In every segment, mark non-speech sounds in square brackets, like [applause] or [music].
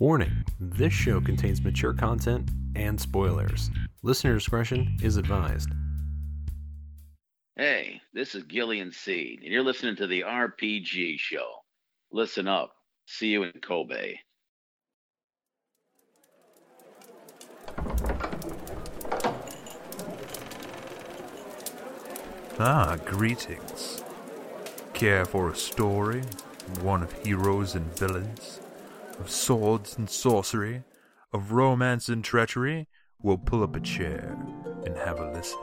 Warning this show contains mature content and spoilers. Listener discretion is advised. Hey, this is Gillian Seed, and you're listening to the RPG Show. Listen up. See you in Kobe. Ah, greetings. Care for a story? One of heroes and villains? Of swords and sorcery? Of romance and treachery? We'll pull up a chair and have a listen.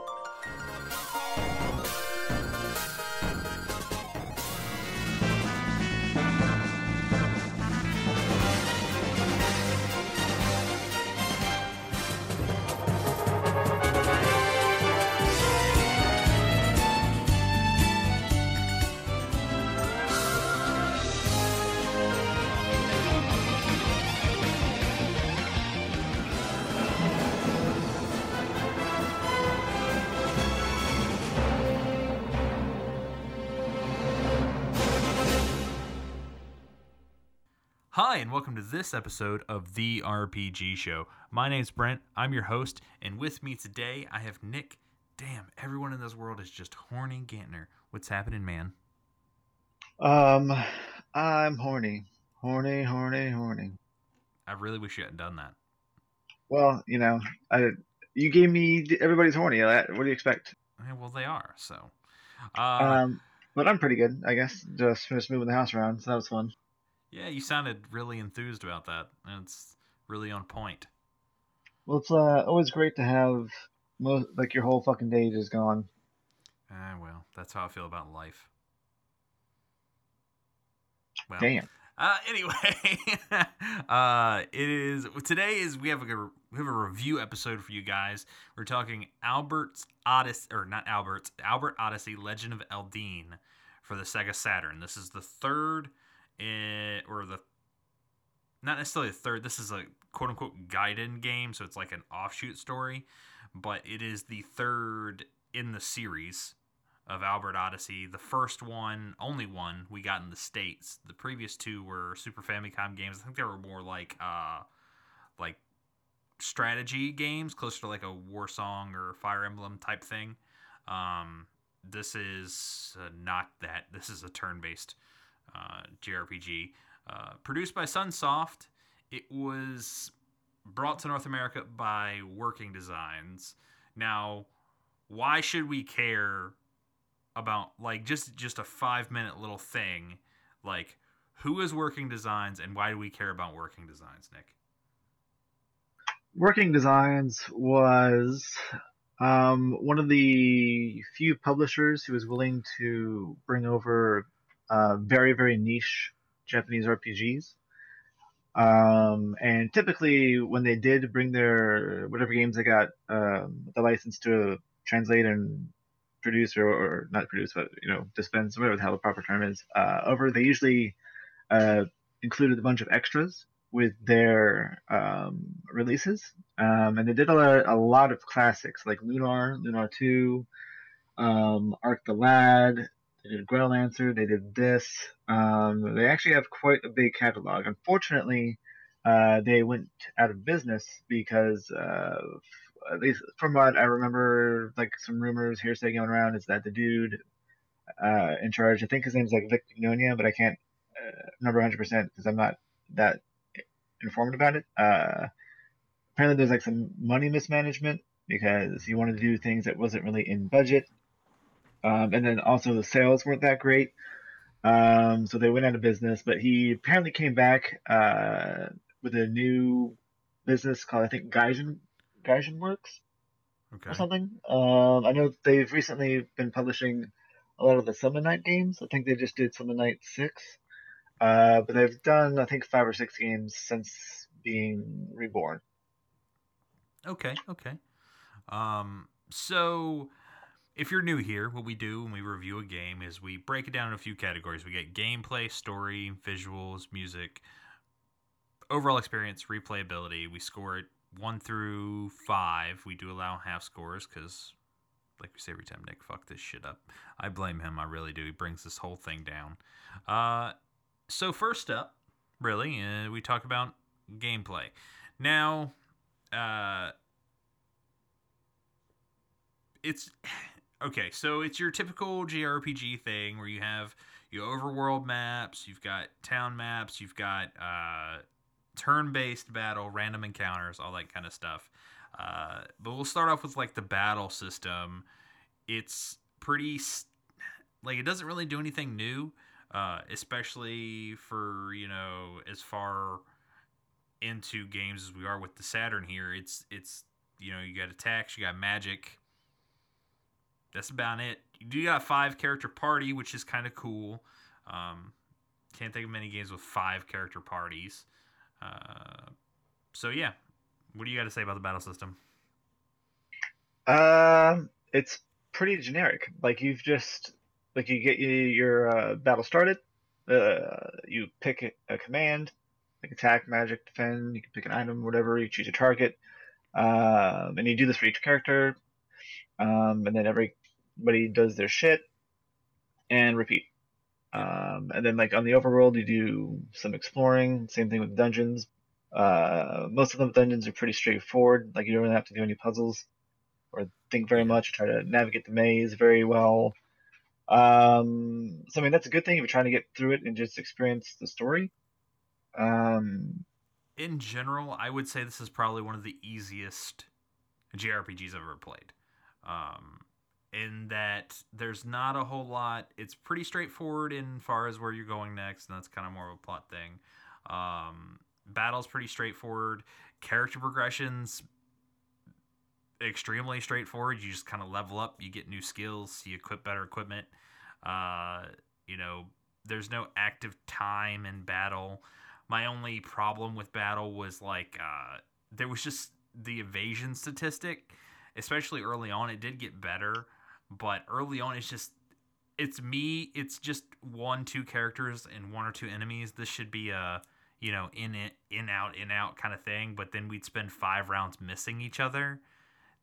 Hi, and welcome to this episode of The RPG Show. My name's Brent. I'm your host, and with me today I have Nick. Damn, everyone in this world is just horny Gantner. What's happening, man? Um, I'm horny, horny, horny, horny. I really wish you hadn't done that. Well, you know, I you gave me everybody's horny. uh, What do you expect? Eh, well, they are, so. Uh, Um, but I'm pretty good, I guess. Just finished moving the house around, so that was fun. Yeah, you sounded really enthused about that, and it's really on point. Well, it's uh, always great to have most like your whole fucking day just gone. Ah, well, that's how I feel about life. Well, Damn. Uh, [laughs] anyway, [laughs] uh, it is today is we have a we have a review episode for you guys. We're talking Albert's Odyssey or not Albert's Albert Odyssey: Legend of Eldean for the Sega Saturn. This is the third, in, or the not necessarily the third. This is a quote unquote Gaiden game, so it's like an offshoot story, but it is the third in the series of Albert Odyssey. The first one, only one we got in the states. The previous two were Super Famicom games. I think they were more like uh like strategy games, closer to like a Warsong or Fire Emblem type thing. Um, this is uh, not that. This is a turn-based uh, JRPG uh, produced by Sunsoft. It was brought to North America by Working Designs. Now, why should we care about like just just a five minute little thing like who is working designs and why do we care about working designs nick Working Designs was um, one of the few publishers who was willing to bring over uh, very, very niche Japanese RPGs. Um, and typically, when they did bring their whatever games they got um, the license to translate and produce or, or not produce, but you know, dispense, whatever the hell the proper term is, uh, over, they usually uh, included a bunch of extras with their um, releases, um, and they did a lot, a lot of classics like Lunar, Lunar Two, um, Arc the Lad. They did Growlancer. They did this. Um, they actually have quite a big catalog. Unfortunately, uh, they went out of business because, at least from what I remember, like some rumors, hearsay going around, is that the dude uh, in charge, I think his name's like Vic Pignonia, but I can't uh, remember 100% because I'm not that informed about it. Uh, apparently, there's like some money mismanagement because he wanted to do things that wasn't really in budget, um, and then also the sales weren't that great. Um, so they went out of business. But he apparently came back uh, with a new business called I think Gaijin Gaijin Works okay or something. Um, I know they've recently been publishing a lot of the Summon Night games. I think they just did Summon Night six. Uh, but they've done, I think, five or six games since being reborn. okay okay um so if you're new here what we do when we review a game is we break it down in a few categories. We get gameplay story visuals music overall experience replayability. We score it one through five. We do allow half scores because like we say every time nick fuck this shit up. I blame him i really do. He brings this whole thing down. Uh, so first up really uh, we talk about gameplay. Now, uh, it's okay. So it's your typical JRPG thing where you have your overworld maps, you've got town maps, you've got uh, turn-based battle, random encounters, all that kind of stuff. Uh, but we'll start off with like the battle system. It's pretty like it doesn't really do anything new, uh, especially for you know as far into games as we are with the Saturn here. It's it's you know you got attacks, you got magic. That's about it. You do got a five character party, which is kind of cool. Um, can't think of many games with five character parties. Uh, so yeah, what do you got to say about the battle system? Um, it's pretty generic. Like you've just like you get your uh, battle started. Uh, you pick a command, like attack, magic, defend. You can pick an item, whatever. You choose a target, um, and you do this for each character. Um, and then everybody does their shit and repeat. Um, and then like on the overworld, you do some exploring. Same thing with dungeons. Uh, most of the dungeons are pretty straightforward. Like you don't really have to do any puzzles or think very much. Try to navigate the maze very well. Um, so I mean that's a good thing if you're trying to get through it and just experience the story. Um, in general, I would say this is probably one of the easiest JRPGs I've ever played. Um, in that there's not a whole lot. It's pretty straightforward in far as where you're going next, and that's kind of more of a plot thing. Um, battle's pretty straightforward. Character progressions extremely straightforward. You just kind of level up, you get new skills, you equip better equipment. Uh, you know, there's no active time in battle. My only problem with battle was like uh, there was just the evasion statistic, especially early on. It did get better, but early on it's just it's me. It's just one, two characters and one or two enemies. This should be a you know in it, in out, in out kind of thing. But then we'd spend five rounds missing each other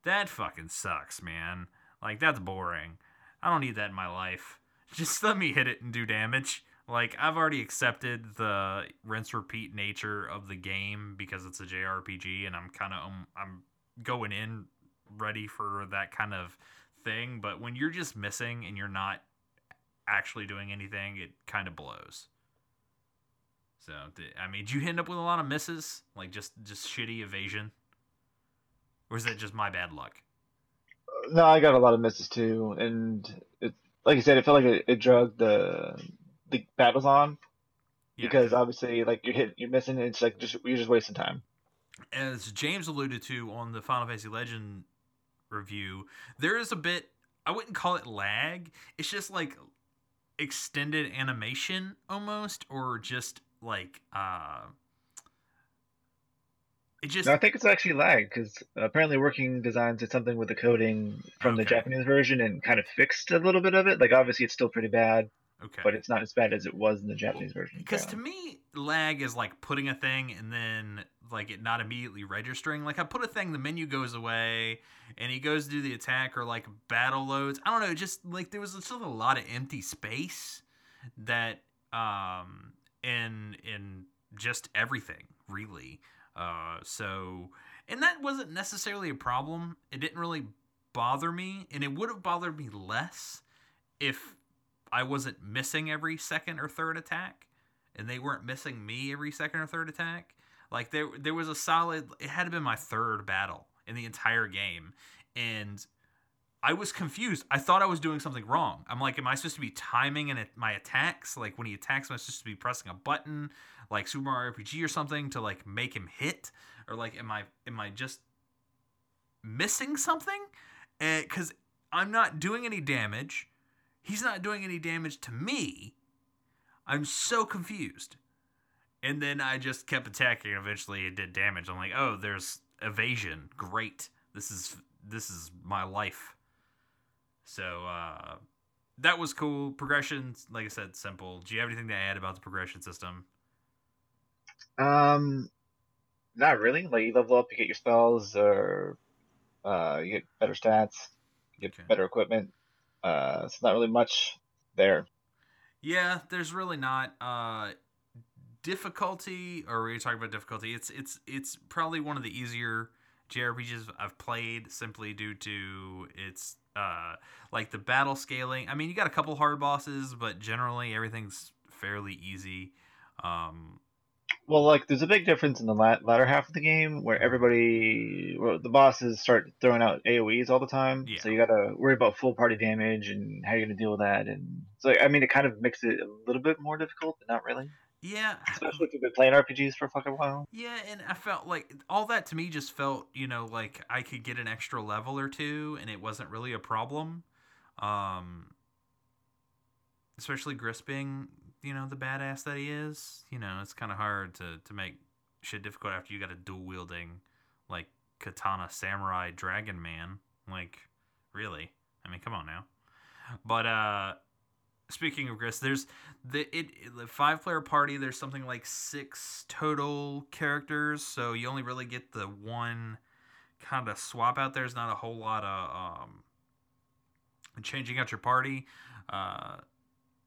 that fucking sucks, man. Like, that's boring. I don't need that in my life. [laughs] Just let me hit it and do damage. Like, I've already accepted the rinse repeat nature of the game because it's a JRPG, and I'm kind of um, I'm going in ready for that kind of thing. But when you're just missing and you're not actually doing anything, it kind of blows. So, I mean, did you end up with a lot of misses? Like just just shitty evasion? or is that just my bad luck? No, I got a lot of misses too, and it, like I said, it felt like it, it drugged the the battles on yeah. because obviously, like you're hit, you're missing. It's like just you're just wasting time. As James alluded to on the Final Fantasy Legend review, there is a bit. I wouldn't call it lag. It's just like extended animation almost, or just like uh it just. No, I think it's actually lag because apparently Working Designs did something with the coding from okay. the Japanese version and kind of fixed a little bit of it. Like obviously it's still pretty bad. Okay. But it's not as bad as it was in the Japanese version. Because to me, lag is like putting a thing and then like it not immediately registering. Like I put a thing, the menu goes away, and he goes to do the attack or like battle loads. I don't know, just like there was just a lot of empty space that um in in just everything really. Uh, so, and that wasn't necessarily a problem. It didn't really bother me, and it would have bothered me less if I wasn't missing every second or third attack, and they weren't missing me every second or third attack. Like there, there was a solid. It had to been my third battle in the entire game, and I was confused. I thought I was doing something wrong. I'm like, am I supposed to be timing and my attacks? Like when he attacks, am I supposed to be pressing a button? like Super Mario RPG or something to like make him hit, or like am I am I just missing something? Because I'm not doing any damage. He's not doing any damage to me. I'm so confused. And then I just kept attacking. Eventually, it did damage. I'm like, oh, there's evasion. Great. This is this is my life. So uh, that was cool. Progression, like I said, simple. Do you have anything to add about the progression system? Um, not really. Like you level up, you get your spells, or uh, you get better stats, you get okay. better equipment. Uh, it's not really much there. Yeah, there's really not. Uh, difficulty, or we talking about difficulty. It's it's it's probably one of the easier JRPGs I've played, simply due to its uh like the battle scaling. I mean, you got a couple hard bosses, but generally everything's fairly easy. Um, Well, like there's a big difference in the la- latter half of the game where everybody, well, the bosses start throwing out AOE's all the time. Yeah. So you gotta worry about full party damage and how you're gonna deal with that. And so I mean, it kind of makes it a little bit more difficult, but not really. Yeah, Especially if you've been playing RPGs for a fucking while. Yeah, and I felt like all that to me just felt, you know, like I could get an extra level or two and it wasn't really a problem. Um especially Gryzz being, you know, the badass that he is. You know, it's kind of hard to to make shit difficult after you got a dual wielding like katana samurai dragon man. Like really? I mean, come on now. But uh speaking of Gryzz, there's the it, the five player party. There's something like six total characters, so you only really get the one kind of swap out. There's not a whole lot of um changing out your party. Uh,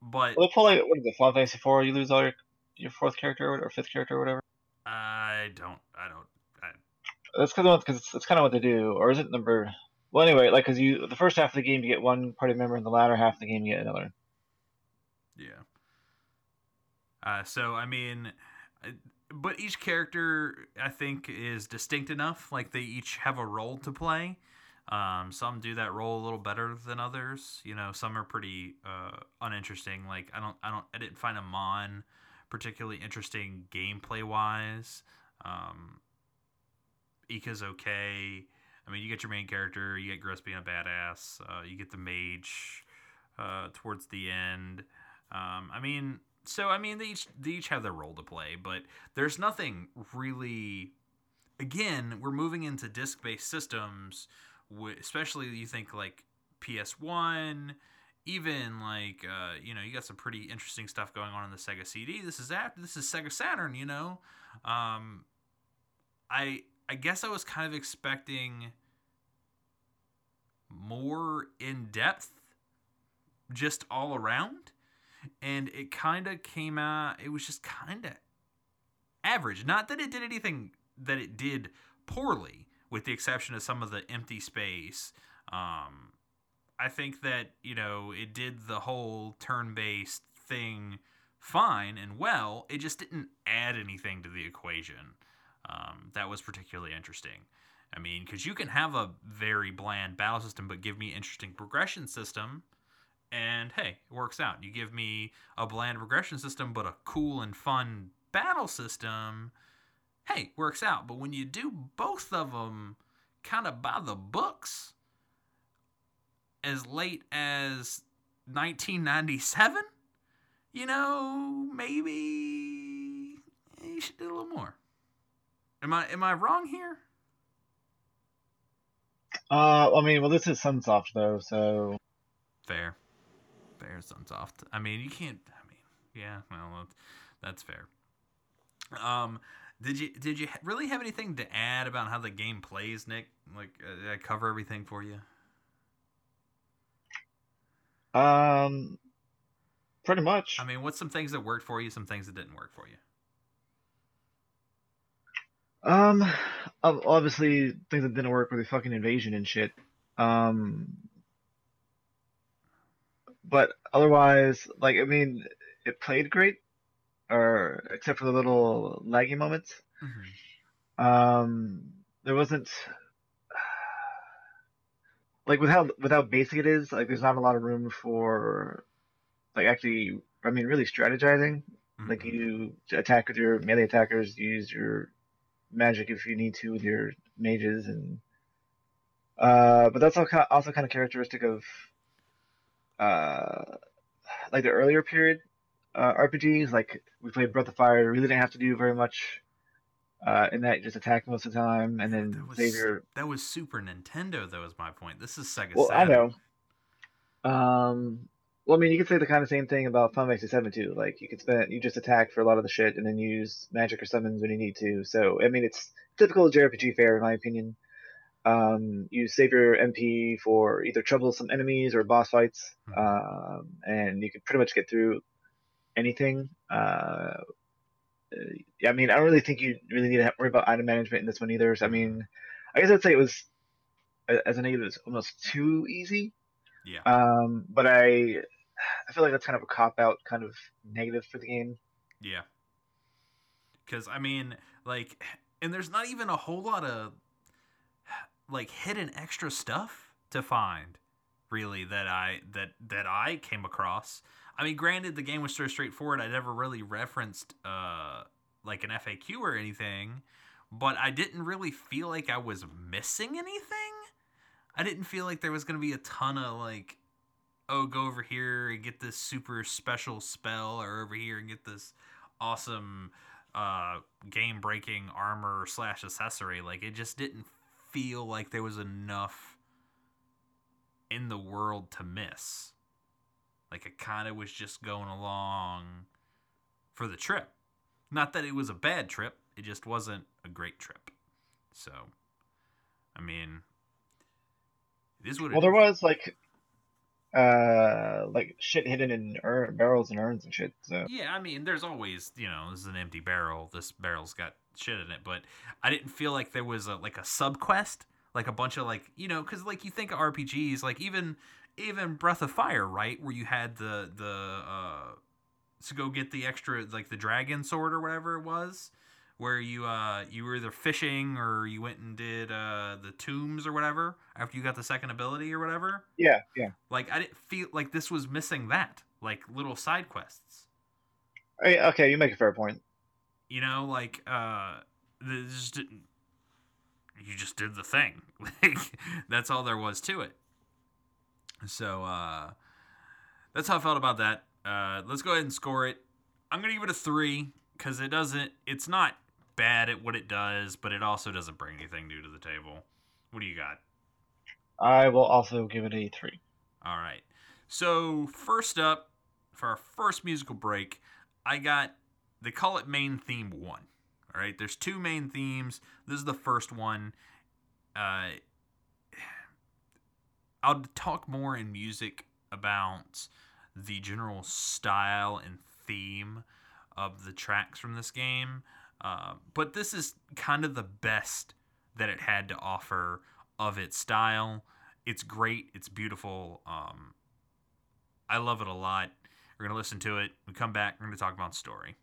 but Well, probably what is it, Final Fantasy Four? You lose all your your fourth character or, or fifth character or whatever. I don't, I don't, I, That's because because it's, it's kind of what they do, or is it number? Well, anyway, like because you the first half of the game you get one party member, and the latter half of the game you get another. Yeah. Uh, so I mean, but each character I think is distinct enough. Like they each have a role to play. Um, some do that role a little better than others. You know, some are pretty uh, uninteresting. Like I don't, I don't, I didn't find Amon particularly interesting gameplay wise. Um, Eka's okay. I mean, you get your main character, you get Gryzz being a badass, uh, you get the mage uh, towards the end. Um, I mean, so I mean, they each they each have their role to play, but there's nothing really. Again, we're moving into disc-based systems, especially you think like PS One, even like uh, you know you got some pretty interesting stuff going on in the Sega CD. This is after this is Sega Saturn, you know. Um, I I guess I was kind of expecting more in depth, just all around and it kind of came out it was just kind of average. Not that it did anything that it did poorly with the exception of some of the empty space. Um i think that you know it did the whole turn-based thing fine and well it just didn't add anything to the equation um, that was particularly interesting. I mean because you can have a very bland battle system but give me interesting progression system and hey, it works out. You give me a bland regression system, but a cool and fun battle system. Hey, works out. But when you do both of them kind of by the books, as late as 1997, you know, maybe you should do a little more. Am I am I wrong here? Uh, I mean, well, this is Sunsoft though, so Fair. Fair, Sunsoft. I mean, you can't. I mean, yeah. Well, that's, fair. Um, did you did you really have anything to add about how the game plays, Nick? Like, uh, did I cover everything for you? um, pretty much. I mean, what's some things that worked for you, some things that didn't work for you? Um, obviously things that didn't work were the fucking evasion and shit. Um, but otherwise, like I mean, it played great, or except for the little laggy moments. Mm-hmm. Um, there wasn't like with how with how basic it is. Like, there's not a lot of room for like actually. I mean, really strategizing. Like Mm-hmm. you attack with your melee attackers, use your magic if you need to with your mages, and uh, but that's also kind of characteristic of uh, like the earlier period uh, RPGs. Like we played Breath of Fire, really didn't have to do very much uh, in that. Just attack most of the time, and then That was that was Super Nintendo, though. Is my point. This is Sega. Well, I know. Um, well, I mean, you could say the kind of same thing about Final Fantasy VII too. Like you could spend, you just attack for a lot of the shit, and then use magic or summons when you need to. So I mean, it's typical JRPG fare in my opinion. Um, you save your MP for either troublesome enemies or boss fights, um, and you can pretty much get through anything. Uh, yeah, I mean, I don't really think you really need to worry about item management in this one either. So, I mean, I guess I'd say it was as a negative, it's almost too easy. Yeah. Um, but I, I feel like that's kind of a cop out, kind of negative for the game. Yeah. Because I mean, like, and there's not even a whole lot of like hidden extra stuff to find, really that I that that I came across. I mean, granted, the game was so straightforward. I never really referenced uh like an FAQ or anything, but I didn't really feel like I was missing anything. I didn't feel like there was to be a ton of like, oh, go over here and get this super special spell, or over here and get this awesome uh, game breaking armor slash accessory. Like, it just didn't feel like there was enough in the world to miss. Like, it kind of was just going along for the trip. Not that it was a bad trip, it just wasn't a great trip. So, I mean, it is what well, there was like, uh, like shit hidden in ur- barrels and urns and shit. So yeah, I mean, there's always you know this is an empty barrel. This barrel's got shit in it, but I didn't feel like there was a like a sub quest, like a bunch of like you know, because like you think of RPGs, like even even Breath of Fire, right, where you had the the uh to go get the extra like the dragon sword or whatever it was where you uh you were either fishing or you went and did uh the tombs or whatever after you got the second ability or whatever. Yeah, yeah. Like I didn't feel like this was missing that, like little side quests. Okay, you make a fair point. You know, like uh this didn't you just did the thing. [laughs] Like that's all there was to it. So uh that's how I felt about that. Uh let's go ahead and score it. I'm gonna give it a three because it doesn't it's not bad at what it does, but it also doesn't bring anything new to the table. What do you got? I will also give it a three. All right. So first up, for our first musical break, I got they call it main theme one. All right. There's two main themes. This is the first one. Uh, I'll talk more in music about the general style and theme of the tracks from this game. Uh, but this is kind of the best that it had to offer of its style. It's great. It's beautiful. Um, I love it a lot. We're going to listen to it. We come back. We're going to talk about story.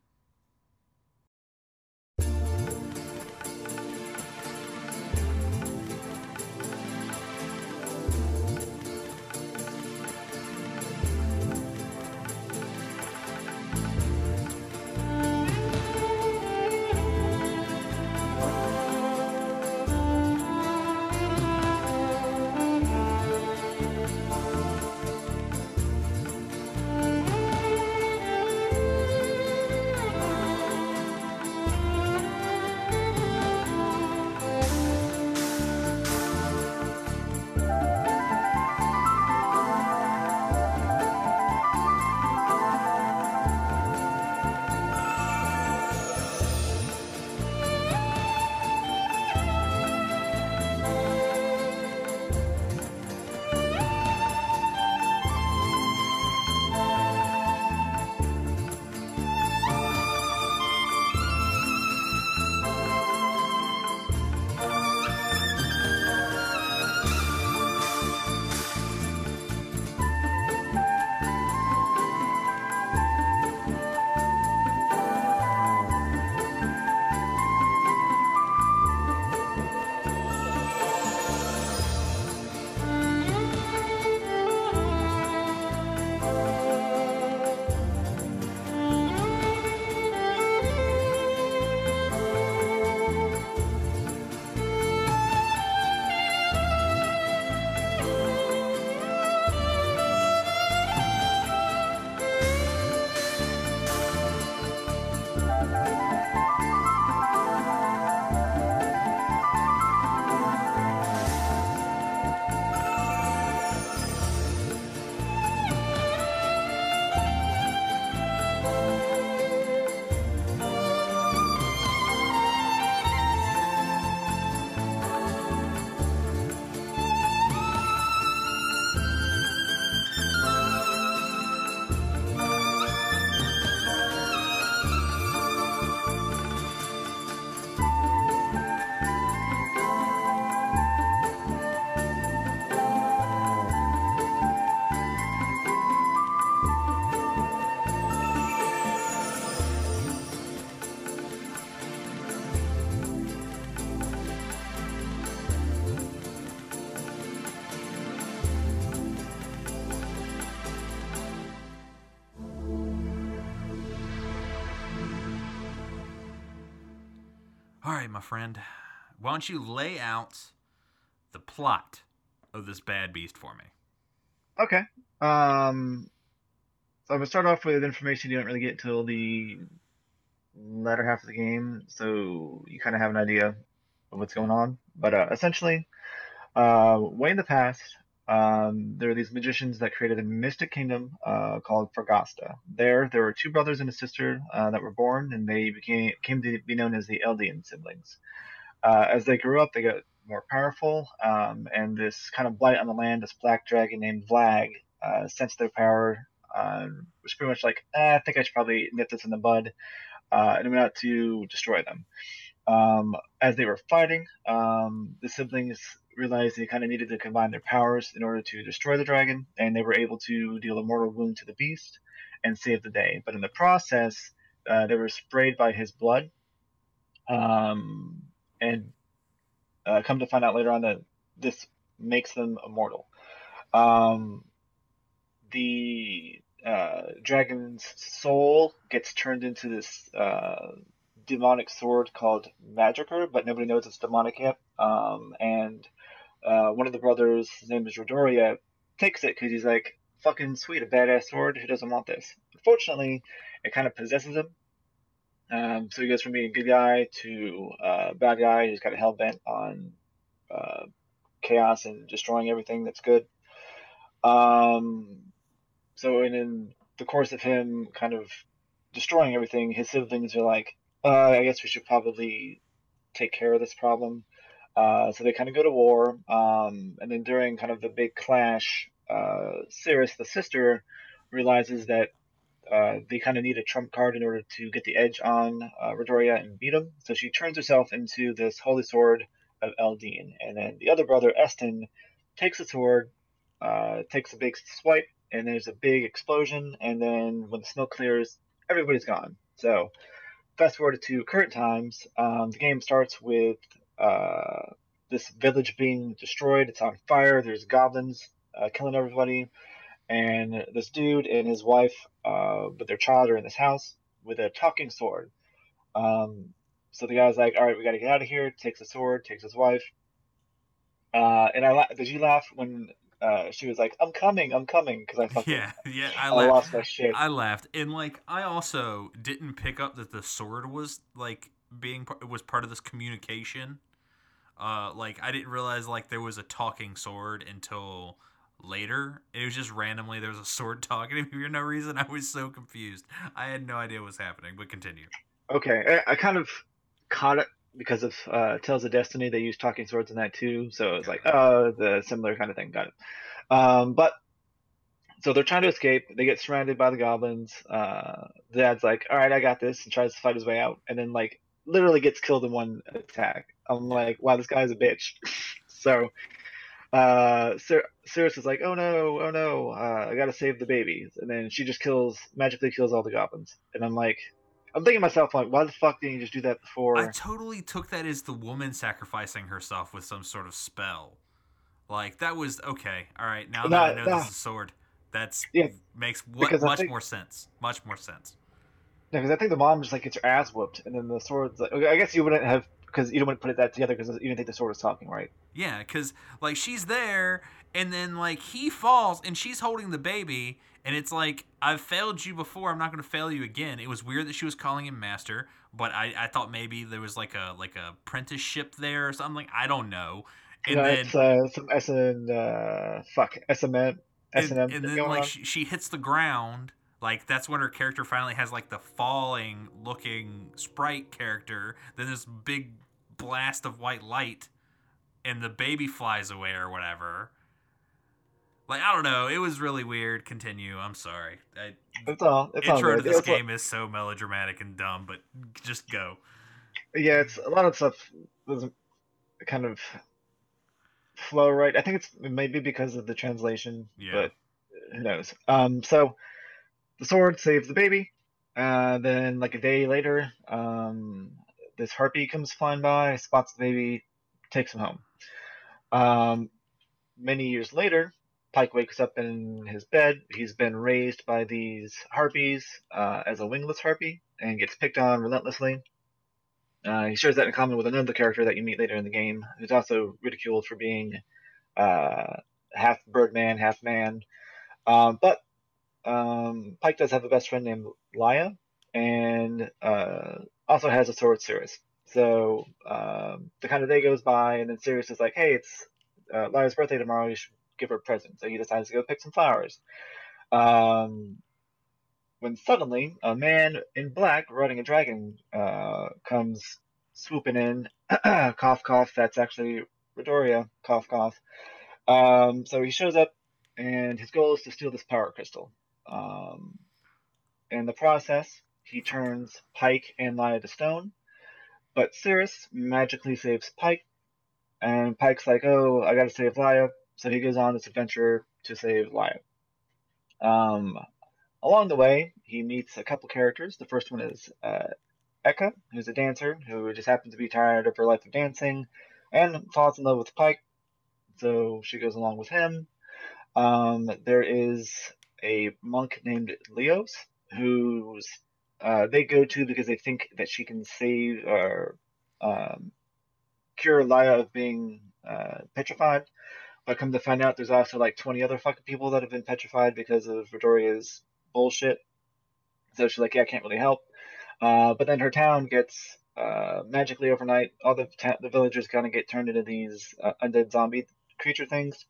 My friend. Why don't you lay out the plot of this bad beast for me? Okay. Um, so I'm gonna start off with information you don't really get till the latter half of the game, so you kind of have an idea of what's going on. But uh, essentially, uh, way in the past, um, there are these magicians that created a mystic kingdom uh, called Fragasta. There, there were two brothers and a sister uh, that were born, and they became came to be known as the Eldean siblings. Uh, as they grew up, they got more powerful, um, and this kind of blight on the land, this black dragon named Vlag, uh, sensed their power. Uh, was pretty much like, eh, I think I should probably nip this in the bud, uh, and went out to destroy them. Um, as they were fighting, um, the siblings realized they kind of needed to combine their powers in order to destroy the dragon, and they were able to deal a mortal wound to the beast and save the day. But in the process, uh, they were sprayed by his blood, um, and uh, come to find out later on that this makes them immortal. Um, the uh, dragon's soul gets turned into this uh, demonic sword called Magiker, but nobody knows it's demonic yet. Um, and uh, one of the brothers, his name is Rodoria, takes it because he's like, fucking sweet, a badass sword. Who doesn't want this? Unfortunately, it kind of possesses him. Um, so he goes from being a good guy to a uh, bad guy who's kind of hell bent on uh, chaos and destroying everything that's good. Um, so, in, in the course of him kind of destroying everything, his siblings are like, uh, I guess we should probably take care of this problem. Uh, so they kind of go to war, um, and then during kind of the big clash, uh, Cirrus, the sister, realizes that uh, they kind of need a trump card in order to get the edge on uh, Rodoria and beat him. So she turns herself into this holy sword of Eldean, and then the other brother, Eston, takes the sword, uh, takes a big swipe, and there's a big explosion, and then when the smoke clears, everybody's gone. So fast forward to current times, um, the game starts with uh, this village being destroyed. It's on fire. There's goblins uh, killing everybody, and this dude and his wife uh, with their child are in this house with a talking sword. Um, so the guy's like, "All right, we got to get out of here." Takes a sword, takes his wife. Uh, and I la- did you laugh when uh, she was like, "I'm coming, I'm coming," because I [laughs] fucking Yeah, yeah, I I, laughed. lost my shit. I laughed, and like I also didn't pick up that the sword was like being was part of this communication. Uh, like I didn't realize like there was a talking sword until later. It was just randomly there was a sword [laughs] talking to me for no reason. I was so confused. I had no idea what was happening. But continue. Okay, I, I kind of caught it because of uh, Tales of Destiny. They use talking swords in that too, so it's like, oh, the similar kind of thing. Got it. Um, but so they're trying to escape. They get surrounded by the goblins. Uh, Dad's like, all right, I got this, and tries to fight his way out, and then like literally gets killed in one attack. I'm like, wow, this guy's a bitch. [laughs] so uh, Cir- Cirrus is like, oh no, oh no, uh, I gotta save the babies, and then she just kills, magically kills all the goblins, and I'm like, I'm thinking to myself like, why the fuck didn't you just do that before? I totally took that as the woman sacrificing herself with some sort of spell. Like that was okay. All right, now that I know nah. this is a sword, that's Yeah, makes what much think- more sense. Much more sense. Yeah, because I think the mom just like gets her ass whooped, and then the sword's like. Okay, I guess you wouldn't have because you wouldn't want to put it that together because you didn't think the sword was talking, right? Yeah, because like she's there, and then like he falls, and she's holding the baby, and it's like I've failed you before. I'm not going to fail you again. It was weird that she was calling him master, but I, I thought maybe there was like a like a apprenticeship there or something. I don't know. And then it's uh, some SN uh, fuck SMN and, SNM and then like she, she hits the ground. Like that's when her character finally has like the falling looking sprite character. Then this big blast of white light, and the baby flies away or whatever. Like I don't know, it was really weird. Continue. I'm sorry. I, It's all. It's all intro to this It's game is so melodramatic and dumb, but just go. yeah, it's a lot of stuff doesn't kind of flow right. I think it's maybe because of the translation, Yeah. but who knows? Um, so the sword saves the baby. Uh, then like a day later, um, this harpy comes flying by, spots the baby, takes him home. Um, many years later, Pike wakes up in his bed. He's been raised by these harpies uh, as a wingless harpy and gets picked on relentlessly. Uh, he shares that in common with another character that you meet later in the game, who's also ridiculed for being uh, half Birdman, half man. Um, but um, Pike does have a best friend named Laya, and uh, also has a sword, Cirrus. So um, the kind of day goes by, and then Cirrus is like, "Hey, it's uh, Laya's birthday tomorrow. You should give her a present." So he decides to go pick some flowers. Um, when suddenly a man in black riding a dragon uh, comes swooping in. [clears throat] cough, cough. That's actually Redoria. Cough, cough. Um, so he shows up, and his goal is to steal this power crystal. Um, in the process, he turns Pike and Laya to stone, but Cirrus magically saves Pike, and Pike's like, "Oh, I gotta save Laya," so he goes on this adventure to save Laya. Um, along the way, he meets a couple characters. The first one is uh, Eka, who's a dancer who just happens to be tired of her life of dancing and falls in love with Pike, so she goes along with him. Um, there is a monk named Leos who's uh, they go to because they think that she can save or um, cure Laya of being uh, petrified. But come to find out, there's also like 20 other fucking people that have been petrified because of Redoria's bullshit. So she's like, yeah, I can't really help. Uh, but then her town gets uh, magically overnight, all the ta- the villagers kind of get turned into these uh, undead zombie creature things.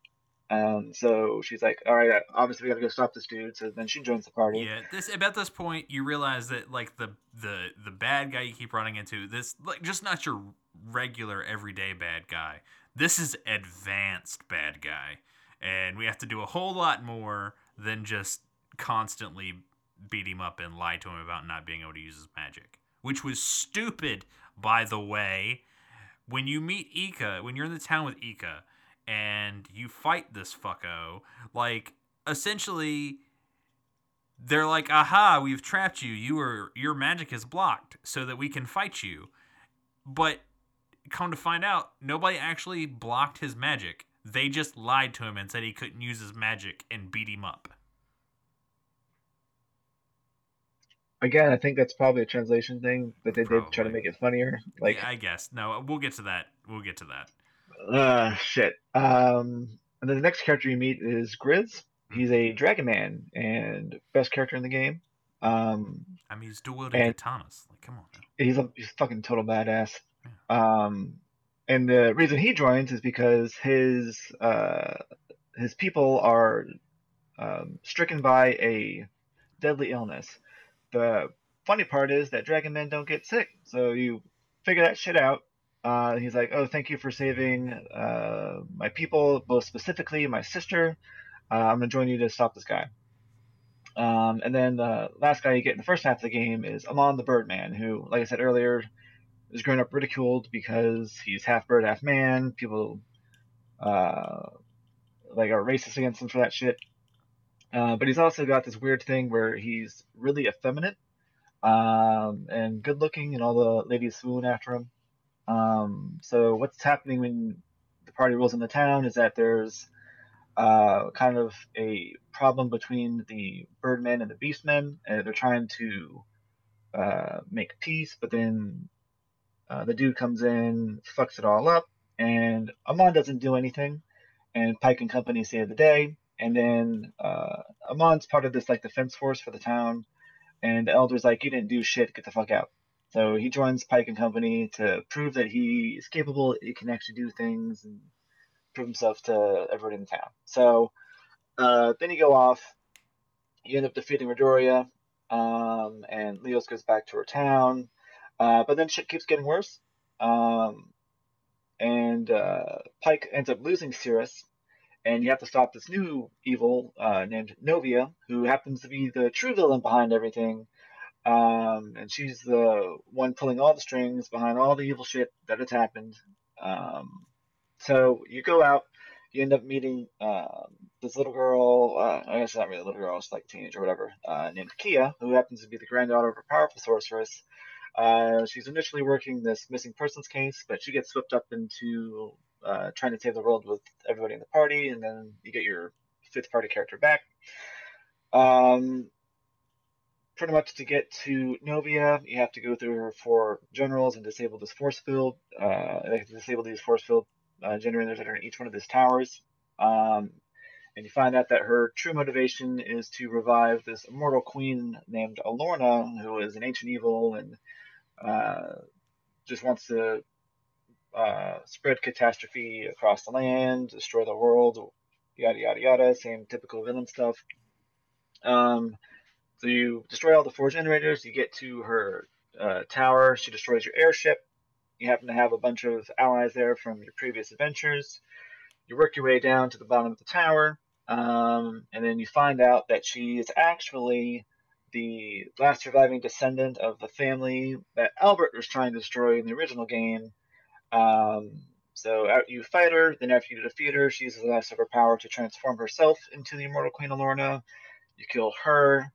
Um, so she's like, "All right, obviously we got to go stop this dude." So then she joins the party. Yeah, this about this point you realize that like the the the bad guy you keep running into this like just not your regular everyday bad guy. This is advanced bad guy, and we have to do a whole lot more than just constantly beat him up and lie to him about not being able to use his magic, which was stupid, by the way. When you meet Eka, when you're in the town with Eka, and you fight this fucko, like essentially they're like, "Aha, we've trapped you. You are your magic is blocked so that we can fight you." But come to find out, nobody actually blocked his magic. They just lied to him and said he couldn't use his magic and beat him up. Again, I think that's probably a translation thing that they did try to make it funnier. Like, yeah, I guess. No, we'll get to that. We'll get to that. Uh, shit. Um, and then the next character you meet is Gryzz. He's a dragon man and best character in the game. Um, I mean, he's dual wielding katanas. Like, come on. Now. he's a he's a fucking total badass. Um, and the reason he joins is because his uh, his people are um, stricken by a deadly illness. The funny part is that dragon men don't get sick, so you figure that shit out. Uh, he's like, "Oh, thank you for saving uh, my people, most specifically my sister. Uh, I'm gonna join you to stop this guy." Um, and then the last guy you get in the first half of the game is Amon the Birdman, who, like I said earlier, is grown up ridiculed because he's half bird, half man. People uh, like are racist against him for that shit. Uh, but he's also got this weird thing where he's really effeminate um, and good looking, and all the ladies swoon after him. Um, so what's happening when the party rules in the town is that there's uh, kind of a problem between the Birdmen and the Beastmen, and they're trying to uh, make peace, but then uh, the dude comes in, fucks it all up, and Amon doesn't do anything, and Pike and company save the day, and then uh, Amon's part of this like defense force for the town, and the elder's like, "You didn't do shit, get the fuck out." So he joins Pike and company to prove that he is capable, he can actually do things, and prove himself to everyone in town. So uh, then you go off, you end up defeating Redoria, um, and Leos goes back to her town. Uh, but then shit keeps getting worse. Um, and uh, Pike ends up losing Cirrus, and you have to stop this new evil uh, named Novia, who happens to be the true villain behind everything. Um, and she's the one pulling all the strings behind all the evil shit that has happened. Um, so you go out, you end up meeting um, this little girl. Uh, I guess not really a little girl; she's like a teenager or whatever, uh, named Kia, who happens to be the granddaughter of a powerful sorceress. Uh, she's initially working this missing persons case, but she gets swept up into uh, trying to save the world with everybody in the party, and then you get your fifth party character back. Um, pretty much to get to Novia, you have to go through her four generals and disable this force field. Uh, disable these force field uh, generators that are in each one of these towers. Um, and you find out that her true motivation is to revive this immortal queen named Alorna, who is an ancient evil and uh, just wants to uh, spread catastrophe across the land, destroy the world, yada yada yada. Same typical villain stuff. Um, so you destroy all the four generators. You get to her uh, tower. She destroys your airship. You happen to have a bunch of allies there from your previous adventures. You work your way down to the bottom of the tower, um, and then you find out that she is actually the last surviving descendant of the family that Albert was trying to destroy in the original game. Um, so you fight her, then after you defeat her, she uses the last of her power to transform herself into the immortal Queen Alorna. You kill her.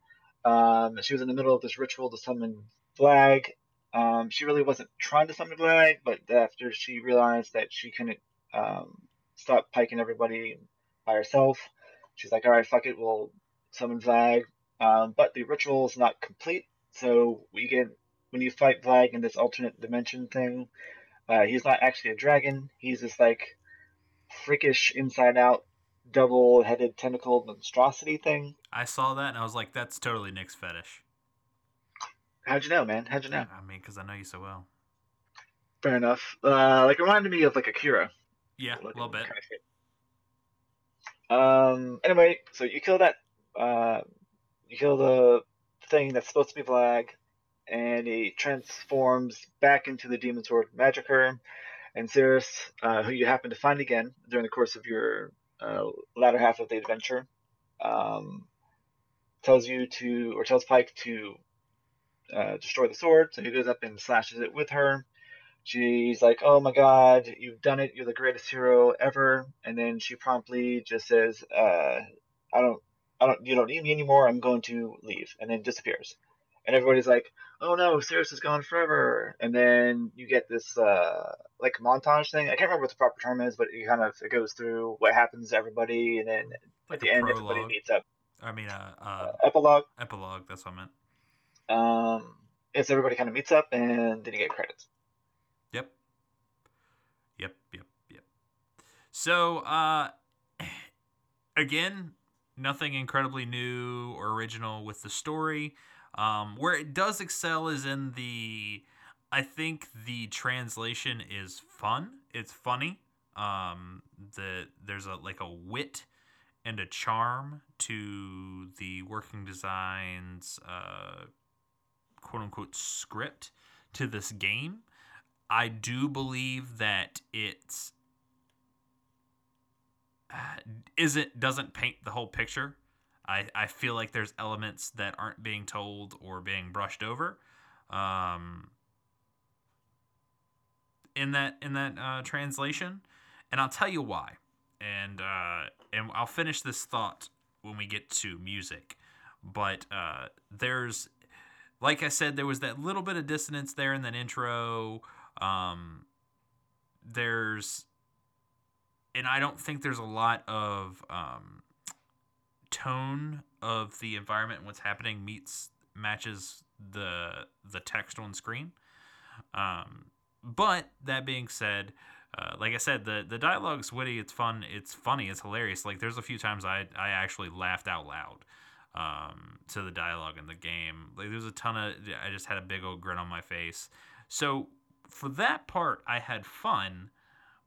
Um, she was in the middle of this ritual to summon Vlag. Um, she really wasn't trying to summon Vlag, but after she realized that she couldn't um, stop piking everybody by herself, she's like, all right, fuck it, we'll summon Vlag. Um, but the ritual is not complete, so we get when you fight Vlag in this alternate dimension thing, uh, he's not actually a dragon. He's this like freakish inside out double headed tentacle monstrosity thing. I saw that and I was like, that's totally Nick's fetish. How'd you know, man? How'd you know? I mean, because I know you so well. Fair enough. Uh, like reminded me of like Akira. Yeah, a little bit. Kind of um. Anyway, so you kill that. Uh, you kill the thing that's supposed to be Vlag, and he transforms back into the Demon Sword Magiker. And Cirrus, uh, who you happen to find again during the course of your uh, latter half of the adventure, um, tells you to, or tells Pike to uh, destroy the sword. So he goes up and slashes it with her. She's like, "Oh my God, you've done it! You're the greatest hero ever!" And then she promptly just says, uh, "I don't, I don't, you don't need me anymore. I'm going to leave," and then disappears. And everybody's like, "Oh no, Cirrus is gone forever!" And then you get this uh, like montage thing. I can't remember what the proper term is, but it kind of it goes through what happens to everybody, and then like at the end, prologue. everybody meets up. I mean, uh, uh, epilogue. Epilogue. That's what I meant. Um, it's everybody kind of meets up, and then you get credits. Yep. Yep. Yep. Yep. So, uh, [clears throat] again, nothing incredibly new or original with the story. Um, where it does excel is in the. I think the translation is fun. It's funny. Um, the there's a like a wit and a charm to the working designs uh, quote unquote script to this game. I do believe that it's uh, isn't doesn't paint the whole picture. I, I feel like there's elements that aren't being told or being brushed over um, in that in that uh, translation, and I'll tell you why. And uh, and I'll finish this thought when we get to music. But uh, there's like I said, there was that little bit of dissonance there in that intro. Um, there's, and I don't think there's a lot of um, tone of the environment and what's happening meets matches the the text on screen. Um, but that being said, uh, like I said, the the dialogue's witty. It's fun. It's funny. It's hilarious. Like there's a few times I I actually laughed out loud um, to the dialogue in the game. Like there's a ton of I just had a big old grin on my face. So for that part, I had fun,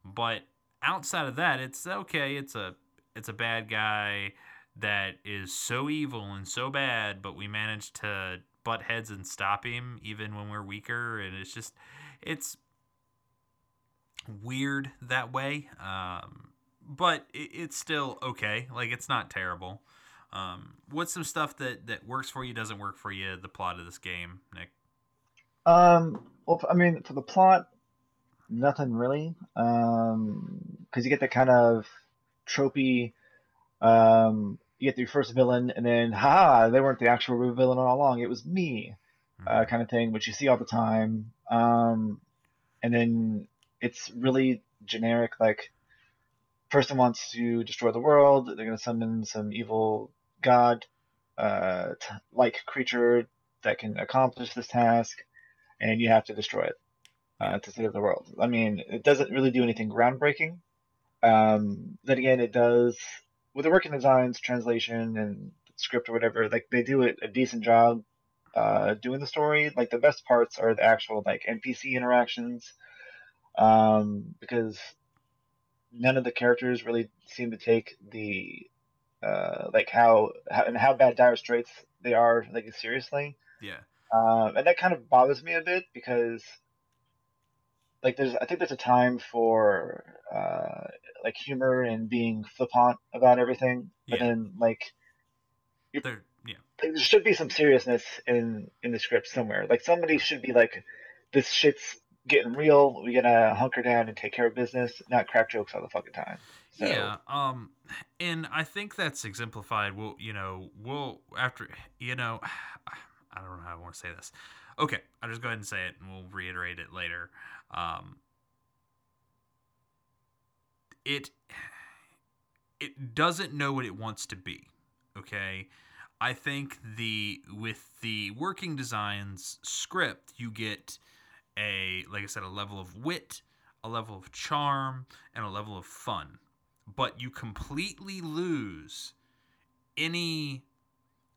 but outside of that, it's okay. It's a it's a bad guy that is so evil and so bad, but we managed to butt heads and stop him even when we're weaker, and it's just it's weird that way. Um, but it, it's still okay. Like it's not terrible. Um, what's some stuff that that works for you, doesn't work for you? The plot of this game, Nick. Um. Well, I mean, for the plot, nothing really. Um, because you get that kind of tropey. Um, you get the first villain, and then ha, they weren't the actual villain all along. It was me, mm-hmm. uh, kind of thing, which you see all the time. Um, and then it's really generic, like person wants to destroy the world. They're going to summon some evil god uh, like creature that can accomplish this task, and you have to destroy it uh, to save the world. I mean, it doesn't really do anything groundbreaking. Um, then again, it does with the working designs, translation, and script or whatever. Like they do it a decent job uh, doing the story. Like the best parts are the actual like NPC interactions, um, because none of the characters really seem to take the uh, like how, how and how bad dire straits they are like seriously. Yeah. Um, and that kind of bothers me a bit because like there's I think there's a time for uh, like humor and being flippant about everything, but Yeah. then like There. Yeah. there should be some seriousness in in the script somewhere. Like somebody should be like, this shit's getting real. We gotta hunker down and take care of business, not crack jokes all the fucking time. So, Yeah, um, and I think that's exemplified. We'll, you know, we'll after, you know, [sighs] I don't know how I want to say this. Okay, I'll just go ahead and say it, and we'll reiterate it later. Um, it it doesn't know what it wants to be. Okay, I think the with the working designs script, you get a like I said, a level of wit, a level of charm, and a level of fun but you completely lose any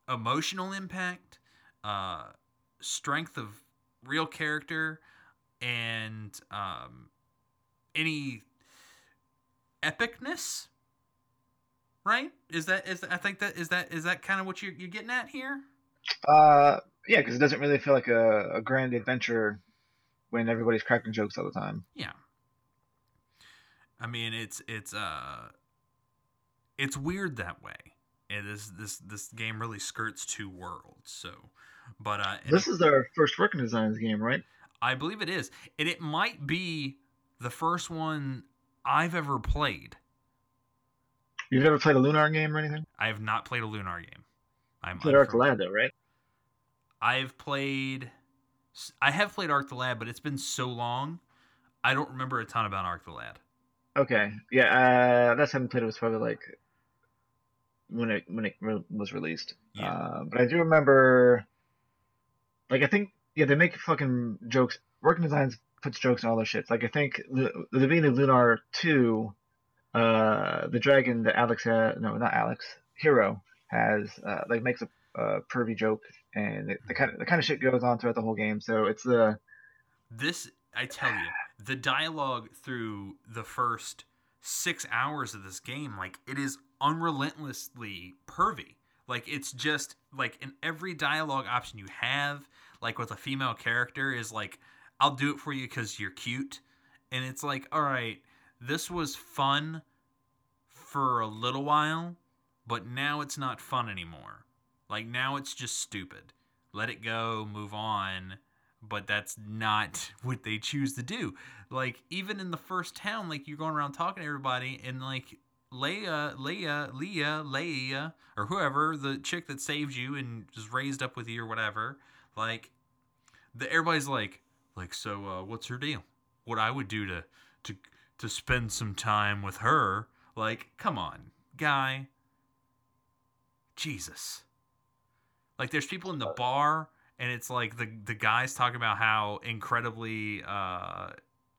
emotional impact, uh, strength of real character, and um, any epicness. Right? Is that is I think that is that is that kind of what you're you're getting at here? uh, yeah, because it doesn't really feel like a, a grand adventure when everybody's cracking jokes all the time. Yeah. I mean, it's it's uh, it's weird that way. And this this this game really skirts two worlds. So, but uh, This is our first working designs game, right? I believe it is, and it might be the first one I've ever played. You've never played a Lunar game or anything? I have not played a Lunar game. I'm Played Arc Lad though, right? I've played. I have played Arc the Lad, but it's been so long, I don't remember a ton about Arc the Lad. Okay, yeah. Uh, last time I played it was probably like when it when it re- was released. Yeah. Uh, but I do remember, like I think yeah, they make fucking jokes. Working Designs puts jokes in all their shits. Like I think Lu- the beginning of Lunar Two, uh, the dragon that Alex had, no, not Alex, Hero has uh, like makes a, a pervy joke, and it, the kind of the kind of shit goes on throughout the whole game. So it's the This, I tell you, the dialogue through the first six hours of this game, like it is unrelentlessly pervy. Like it's just like in every dialogue option you have, like with a female character, is like, I'll do it for you because you're cute. And it's like, all right, this was fun for a little while, but now it's not fun anymore. Like now it's just stupid. Let it go, move on but that's not [laughs] what they choose to do. Like even in the first town, like you're going around talking to everybody, and like Leia, Leia, Leia, Leia, or whoever the chick that saved you and was raised up with you or whatever, like the everybody's like, like so, uh, what's her deal? What I would do to to to spend some time with her? Like, come on, guy. Jesus. Like there's people in the bar and it's like the the guys talking about how incredibly uh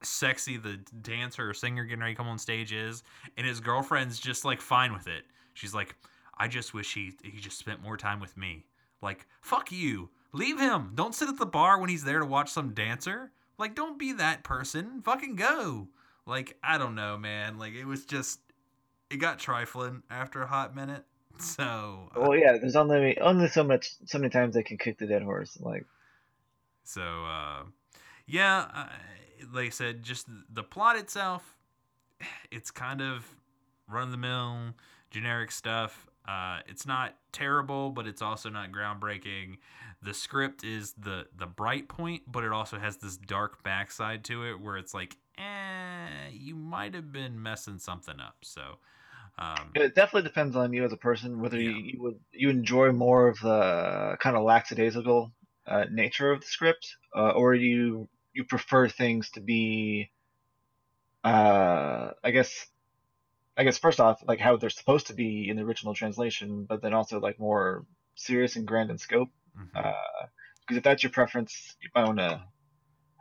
sexy the dancer or singer getting ready to come on stage is and his girlfriend's just like fine with it. She's like i just wish he he just spent more time with me. Like fuck you. Leave him. Don't sit at the bar when he's there to watch some dancer. Like don't be that person. Fucking go. Like i don't know man. Like it was just it got trifling after a hot minute. [laughs] So uh, well, yeah. There's only only so much so many times they can kick the dead horse. Like So, uh, yeah, uh, like I said, just the plot itself, it's kind of run of the mill, generic stuff. Uh, it's not terrible, but it's also not groundbreaking. The script is the the bright point, but it also has this dark backside to it where it's like, eh, you might have been messing something up. So, um, it definitely depends on you as a person whether you, you would you enjoy more of the kind of lackadaisical uh, nature of the script, uh, or you you prefer things to be, uh, I guess, I guess first off, like how they're supposed to be in the original translation, but then also like more serious and grand in scope. mhm. Uh, because if that's your preference, you might want to.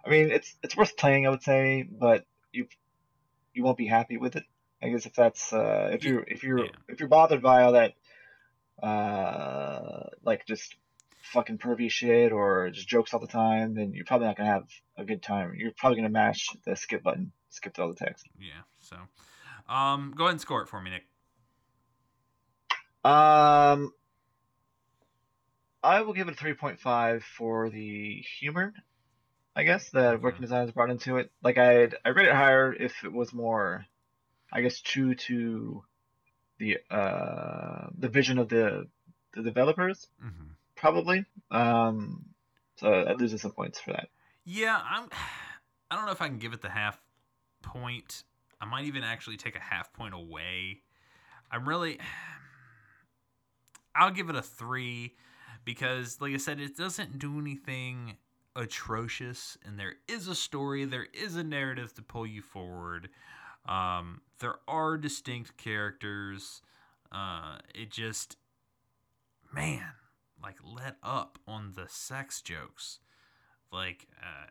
I mean, it's it's worth playing, I would say, but you you won't be happy with it. I guess if that's uh, if you're if you're Yeah. if you're bothered by all that uh like just fucking pervy shit or just jokes all the time, then you're probably not gonna have a good time. You're probably gonna mash the skip button, skip all the text. Yeah. So, um, go ahead and score it for me, Nick. Um, I will give it a three point five for the humor. I guess the working design is brought into it. Like I, I rate it higher if it was more, I guess, true to the uh the vision of the the developers, Mm-hmm. Probably. Um, so I loses some points for that. Yeah, I'm. [sighs] I don't know if I can give it the half point. I might even actually take a half point away. I'm really. [sighs] I'll give it a three because, like I said, it doesn't do anything atrocious, and there is a story, there is a narrative to pull you forward. Um, there are distinct characters. Uh, it just, man, like let up on the sex jokes. Like, uh,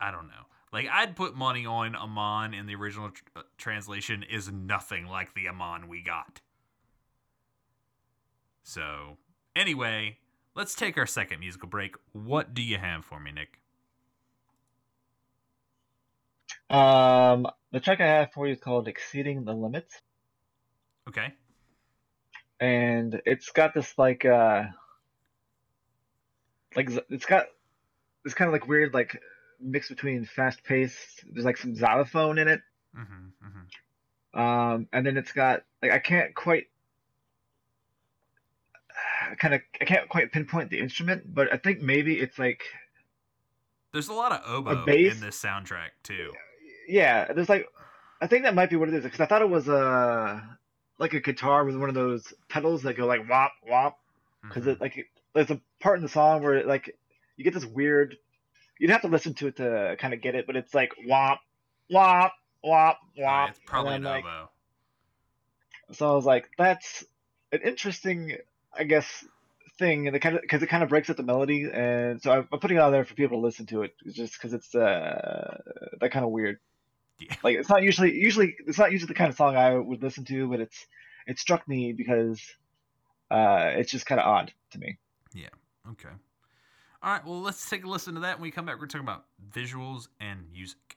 I don't know. Like, I'd put money on Amon in the original tr- uh, translation is nothing like the Amon we got. So, anyway, let's take our second musical break. What do you have for me, Nick? Um, the track I have for you is called "Exceeding the Limits." Okay. and it's got this like uh like it's got it's kind of like weird like mix between fast paced there's like some xylophone in it Mm-hmm, mm-hmm. um and then it's got like i can't quite kind of i can't quite pinpoint the instrument but i think maybe it's like There's a lot of oboe bass? in this soundtrack, too. yeah there's like i think that might be what it is because i thought it was uh like a guitar with one of those pedals that go like wop wop because Mhm. it like there's a part in the song where like you get this weird you'd have to listen to it to kind of get it but it's like wop wop wop Oh, wop it's probably and an like, oboe. so i was like that's an interesting i guess thing and it kind of because it kind of breaks up the melody and so I'm, I'm putting it out there for people to listen to it just because it's uh that kind of weird Yeah. like it's not usually usually it's not usually the kind of song i would listen to but it's it struck me because uh it's just kind of odd to me Okay. All right. Well, let's take a listen to that. When we come back, we're talking about visuals and music.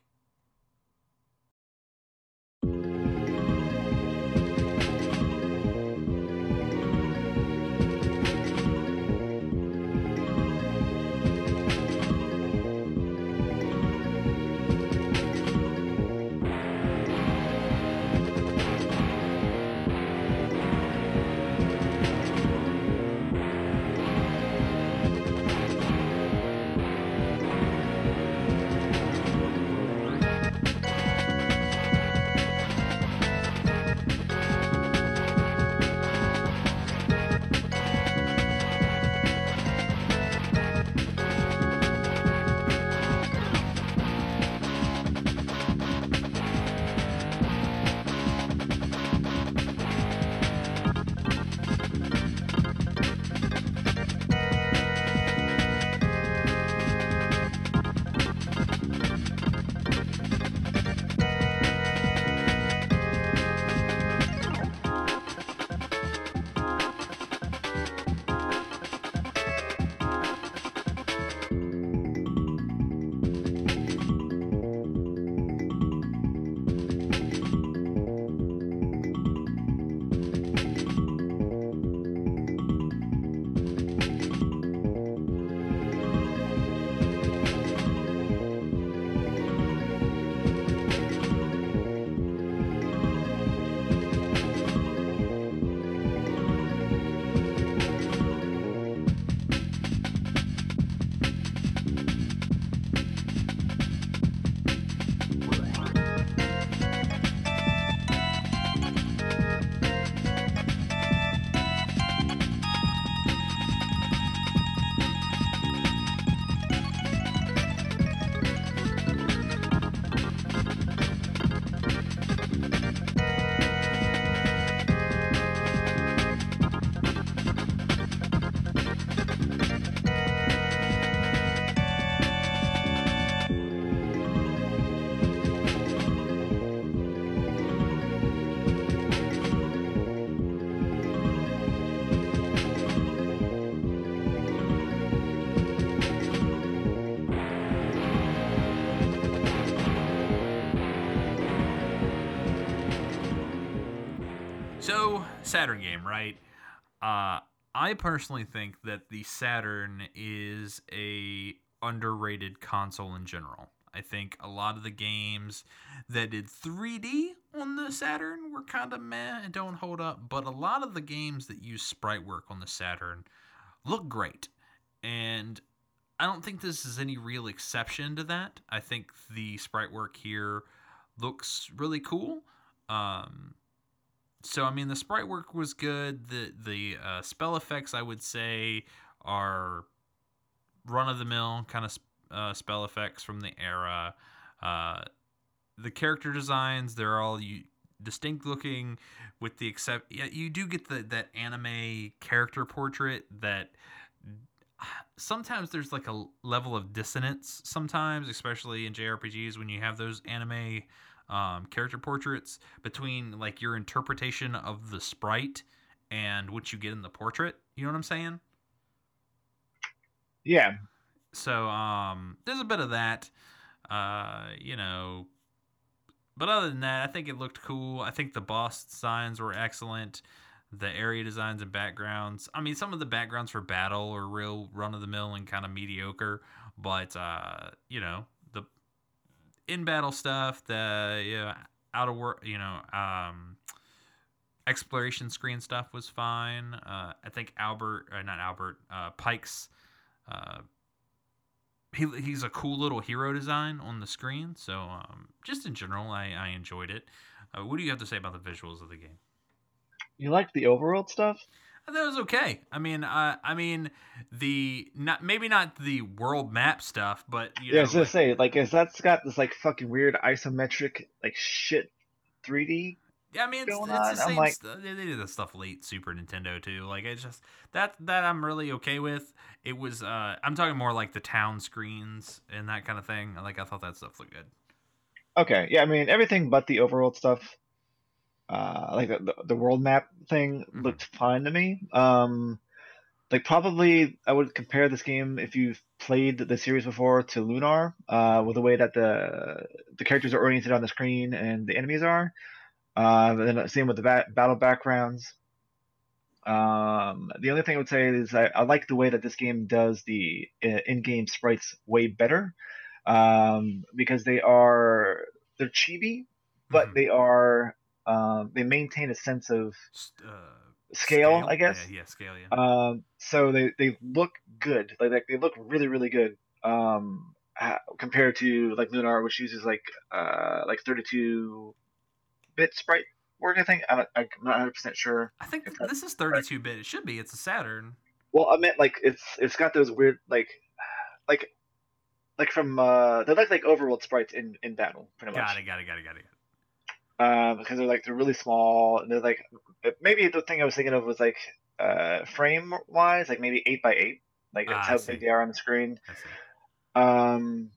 Saturn game, right? Uh, I personally think that the Saturn is a underrated console in general. I think a lot of the games that did 3D on the Saturn were kind of meh and don't hold up, but a lot of the games that use sprite work on the Saturn look great. And I don't think this is any real exception to that. I think the sprite work here looks really cool. Um, so I mean, the sprite work was good. The the uh, spell effects I would say are run of the mill kind of uh, spell effects from the era. Uh, the character designs they're all distinct looking, with the except yeah, you do get the that anime character portrait that sometimes there's like a level of dissonance sometimes especially in jrpgs when you have those anime um, character portraits between like your interpretation of the sprite and what you get in the portrait you know what i'm saying Yeah, so um, there's a bit of that, uh, you know. But other than that, I think it looked cool. I think the boss signs were excellent. The area designs and backgrounds. I mean, some of the backgrounds for battle are real run of the mill and kind of mediocre. But uh, you know, in battle stuff, the you know, out of work, you know, um, exploration screen stuff was fine. Uh, I think Albert, uh, not Albert, uh, Pike's uh, he, he's a cool little hero design on the screen. So um, just in general, I, I enjoyed it. Uh, what do you have to say about the visuals of the game? you like the overworld stuff? I thought it was okay. I mean, uh, I mean the not maybe not the world map stuff, but you yeah, I was gonna like- say, like, is that's got this like fucking weird isometric like shit 3D? Yeah, I mean, it's, it's the same. like-. They they did the stuff late Super Nintendo too. Like it's just that that I'm really okay with. It was. uh I'm talking more like the town screens and that kind of thing. Like I thought that stuff looked good. Okay, yeah, I mean everything but the overworld stuff. Uh, like the, the, world map thing Mhm. looked fine to me. Um, like probably I would compare this game if you've played the series before to Lunar, uh, with the way that the the characters are oriented on the screen and the enemies are. Uh, but then same with the ba- battle backgrounds. Um, the only thing I would say is I, I like the way that this game does the uh, in-game sprites way better, um, because they are they're chibi, but Mhm. they are um, they maintain a sense of uh, scale, I guess. Yeah, yeah, scale. Yeah. Um, so they, they look good. Like, like they look really really good. Um, compared to like Lunar, which uses like uh like 32 bit sprite work. I think I'm not, I'm not 100 percent sure. I think this is 32 bit. It should be. It's a Saturn. Well, I meant like it's it's got those weird like like like from uh they're like like overworld sprites in in battle pretty much. Got it. Got it. Got it. Got it. Um, because they're like they're really small and they're like maybe the thing I was thinking of was like uh, frame wise, like maybe eight by eight, like that's Ah, how big they are on the screen. Um,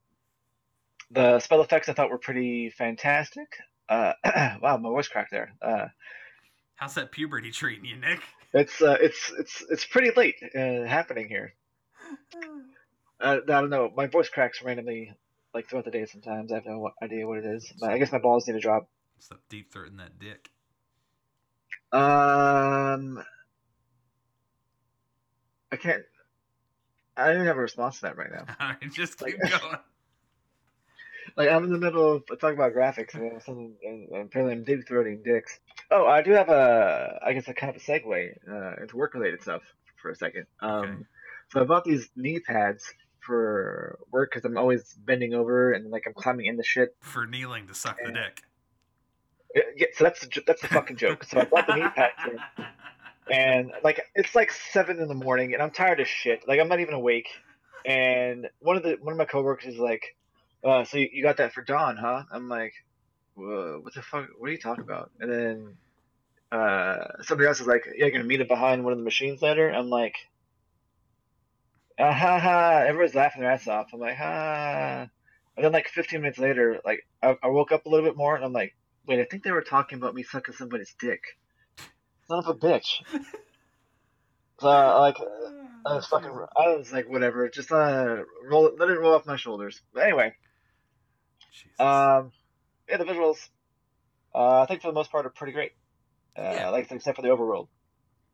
the spell effects I thought were pretty fantastic. Uh, [clears throat] wow, my voice cracked there. Uh, How's that puberty treating you, Nick? it's uh, it's it's it's pretty late uh, happening here. Uh, I don't know. My voice cracks randomly, like throughout the day. Sometimes I have no idea what it is. But I guess my balls need to drop. Stop deep throating that dick. Um, I can't. I don't even have a response to that right now. [laughs] All right, just keep Like- [laughs] going. Like I'm in the middle of talking about graphics and, and, and apparently I'm deep throating dicks. Oh, I do have a, I guess a kind of a segue uh, into work related stuff for a second. Um, Okay. so I bought these knee pads for work because I'm always bending over and like I'm climbing in the shit. For kneeling to suck the dick. Yeah, so that's the that's the fucking joke. So I bought the pads. For, and like it's like seven in the morning and i'm tired as shit. Like i'm not even awake. And one of the one of my coworkers is like uh so you, you got that for dawn huh? I'm like what the fuck what are you talking about? And then uh somebody else is like yeah you're gonna meet it behind one of the machines later? I'm like ah, ha ha everyone's laughing their ass off. I'm like ha and then like 15 minutes later like I, I woke up a little bit more and i'm like wait i think they were talking about me sucking somebody's dick son of a bitch [laughs] so like I was fucking. [laughs] I was like, whatever. Just uh, roll it. Let it roll off my shoulders. But anyway, Jesus. um, yeah, the visuals. Uh, I think for the most part are pretty great. Uh, Yeah. like except for the overworld.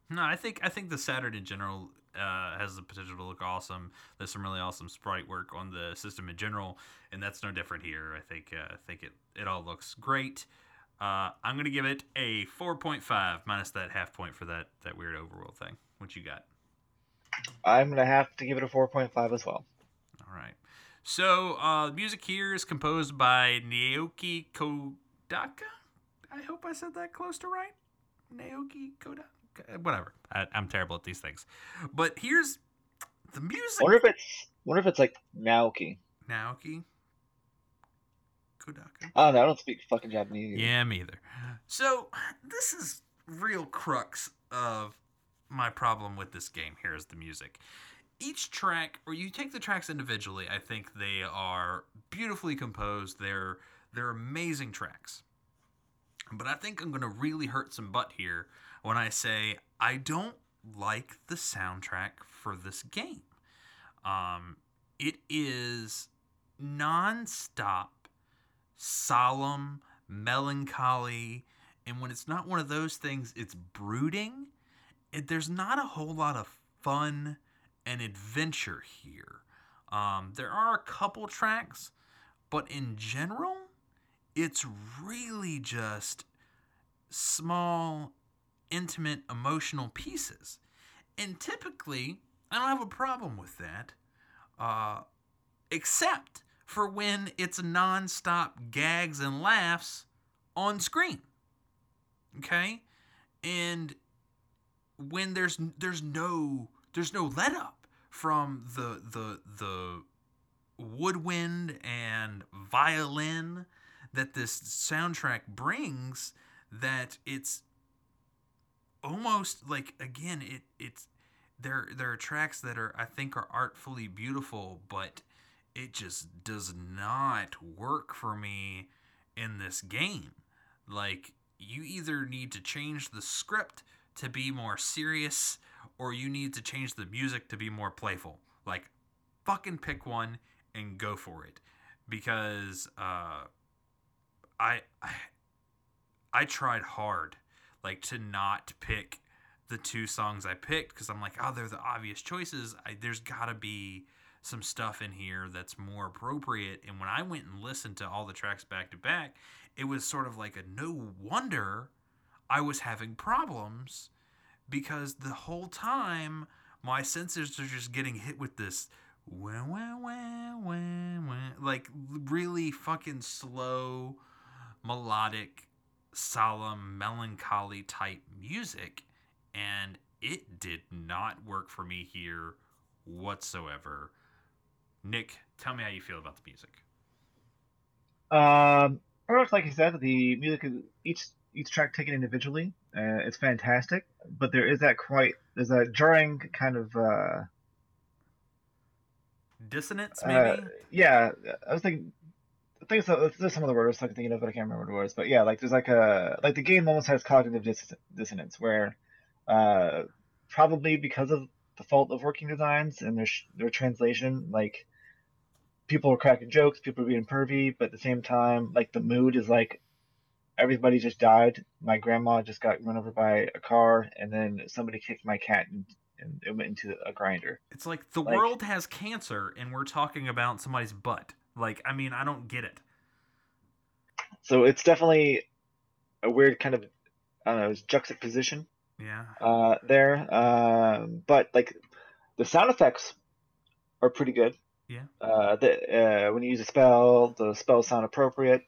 No, I think I think the Saturn in general uh, has the potential to look awesome. There's some really awesome sprite work on the system in general, and that's no different here. I think uh, I think it it all looks great. Uh, I'm gonna give it a 4.5 minus that half point for that that weird overworld thing. What you got? I'm gonna have to give it a 4.5 as well. All right. So uh, the music here is composed by Naoki Kodaka. I hope I said that close to right. Naoki Kodaka. Eh, whatever. I, I'm terrible at these things. But here's the music. wonder if it's wonder if it's like Naoki. Naoki Kodaka. I don't. I don't speak fucking Japanese. Yeah, me either. So this is real crux of my problem with this game. Here is the music. Each track, or you take the tracks individually, I think they are beautifully composed. They're they're amazing tracks. But I think I'm gonna really hurt some butt here when I say I don't like the soundtrack for this game. Um, it is non-stop solemn, melancholy, and when it's not one of those things, it's brooding. It, there's not a whole lot of fun and adventure here. Um, there are a couple tracks, but in general, it's really just small, intimate, emotional pieces. And typically, I don't have a problem with that, uh, except for when it's nonstop gags and laughs on screen. Okay? And when there's there's no there's no let up from the the the woodwind and violin that this soundtrack brings that it's almost like again it it's there there are tracks that are I think are artfully beautiful but it just does not work for me in this game. Like, you either need to change the script to be more serious, or you need to change the music to be more playful. Like, fucking pick one and go for it. Because uh, I, I I tried hard, like, to not pick the two songs I picked because I'm like, oh, they're the obvious choices. I, there's gotta be some stuff in here that's more appropriate. And when I went and listened to all the tracks back to back, it was sort of like a no wonder I was having problems because the whole time my senses are just getting hit with this wah, wah, wah, wah, wah, like really fucking slow, melodic, solemn, melancholy type music. And it did not work for me here whatsoever. Nick, tell me how you feel about the music. Um, pretty much like you said, the music is each each track taken individually. Uh, it's fantastic, but there is that quite there's a jarring kind of uh, Dissonance, uh maybe? yeah. I was thinking. I think so, there's some of the words I was thinking of, but I can't remember the words. But yeah, like there's like a like the game almost has cognitive dis- dissonance where, uh, probably because of the fault of working designs and their sh- their translation, like people are cracking jokes, people are being pervy, but at the same time, like the mood is like everybody just died. My grandma just got run over by a car, and then somebody kicked my cat and, and it went into a grinder. It's like the like- world has cancer and we're talking about somebody's butt. Like, I mean, I don't get it. So it's definitely a weird kind of I don't know juxtaposition Yeah. uh, there. Um, but like the sound effects are pretty good. Yeah. Uh, the, uh, when you use a spell, the spells sound appropriate.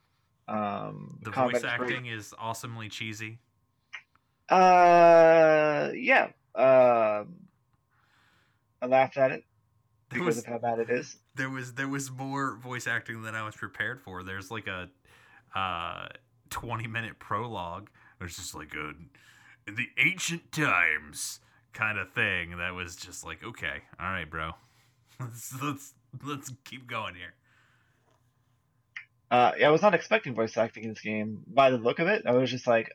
Um, The voice is acting is awesomely cheesy. Uh, yeah. Um, I laughed at it because was of how bad it is. there was there was more voice acting than I was prepared for. There's like a uh 20 minute prologue. It's just like a in the ancient times kind of thing that was just like, okay, all right, bro. [laughs] Let's let's let's keep going here. Uh, yeah, I was not expecting voice acting in this game. By the look of it, I was just like,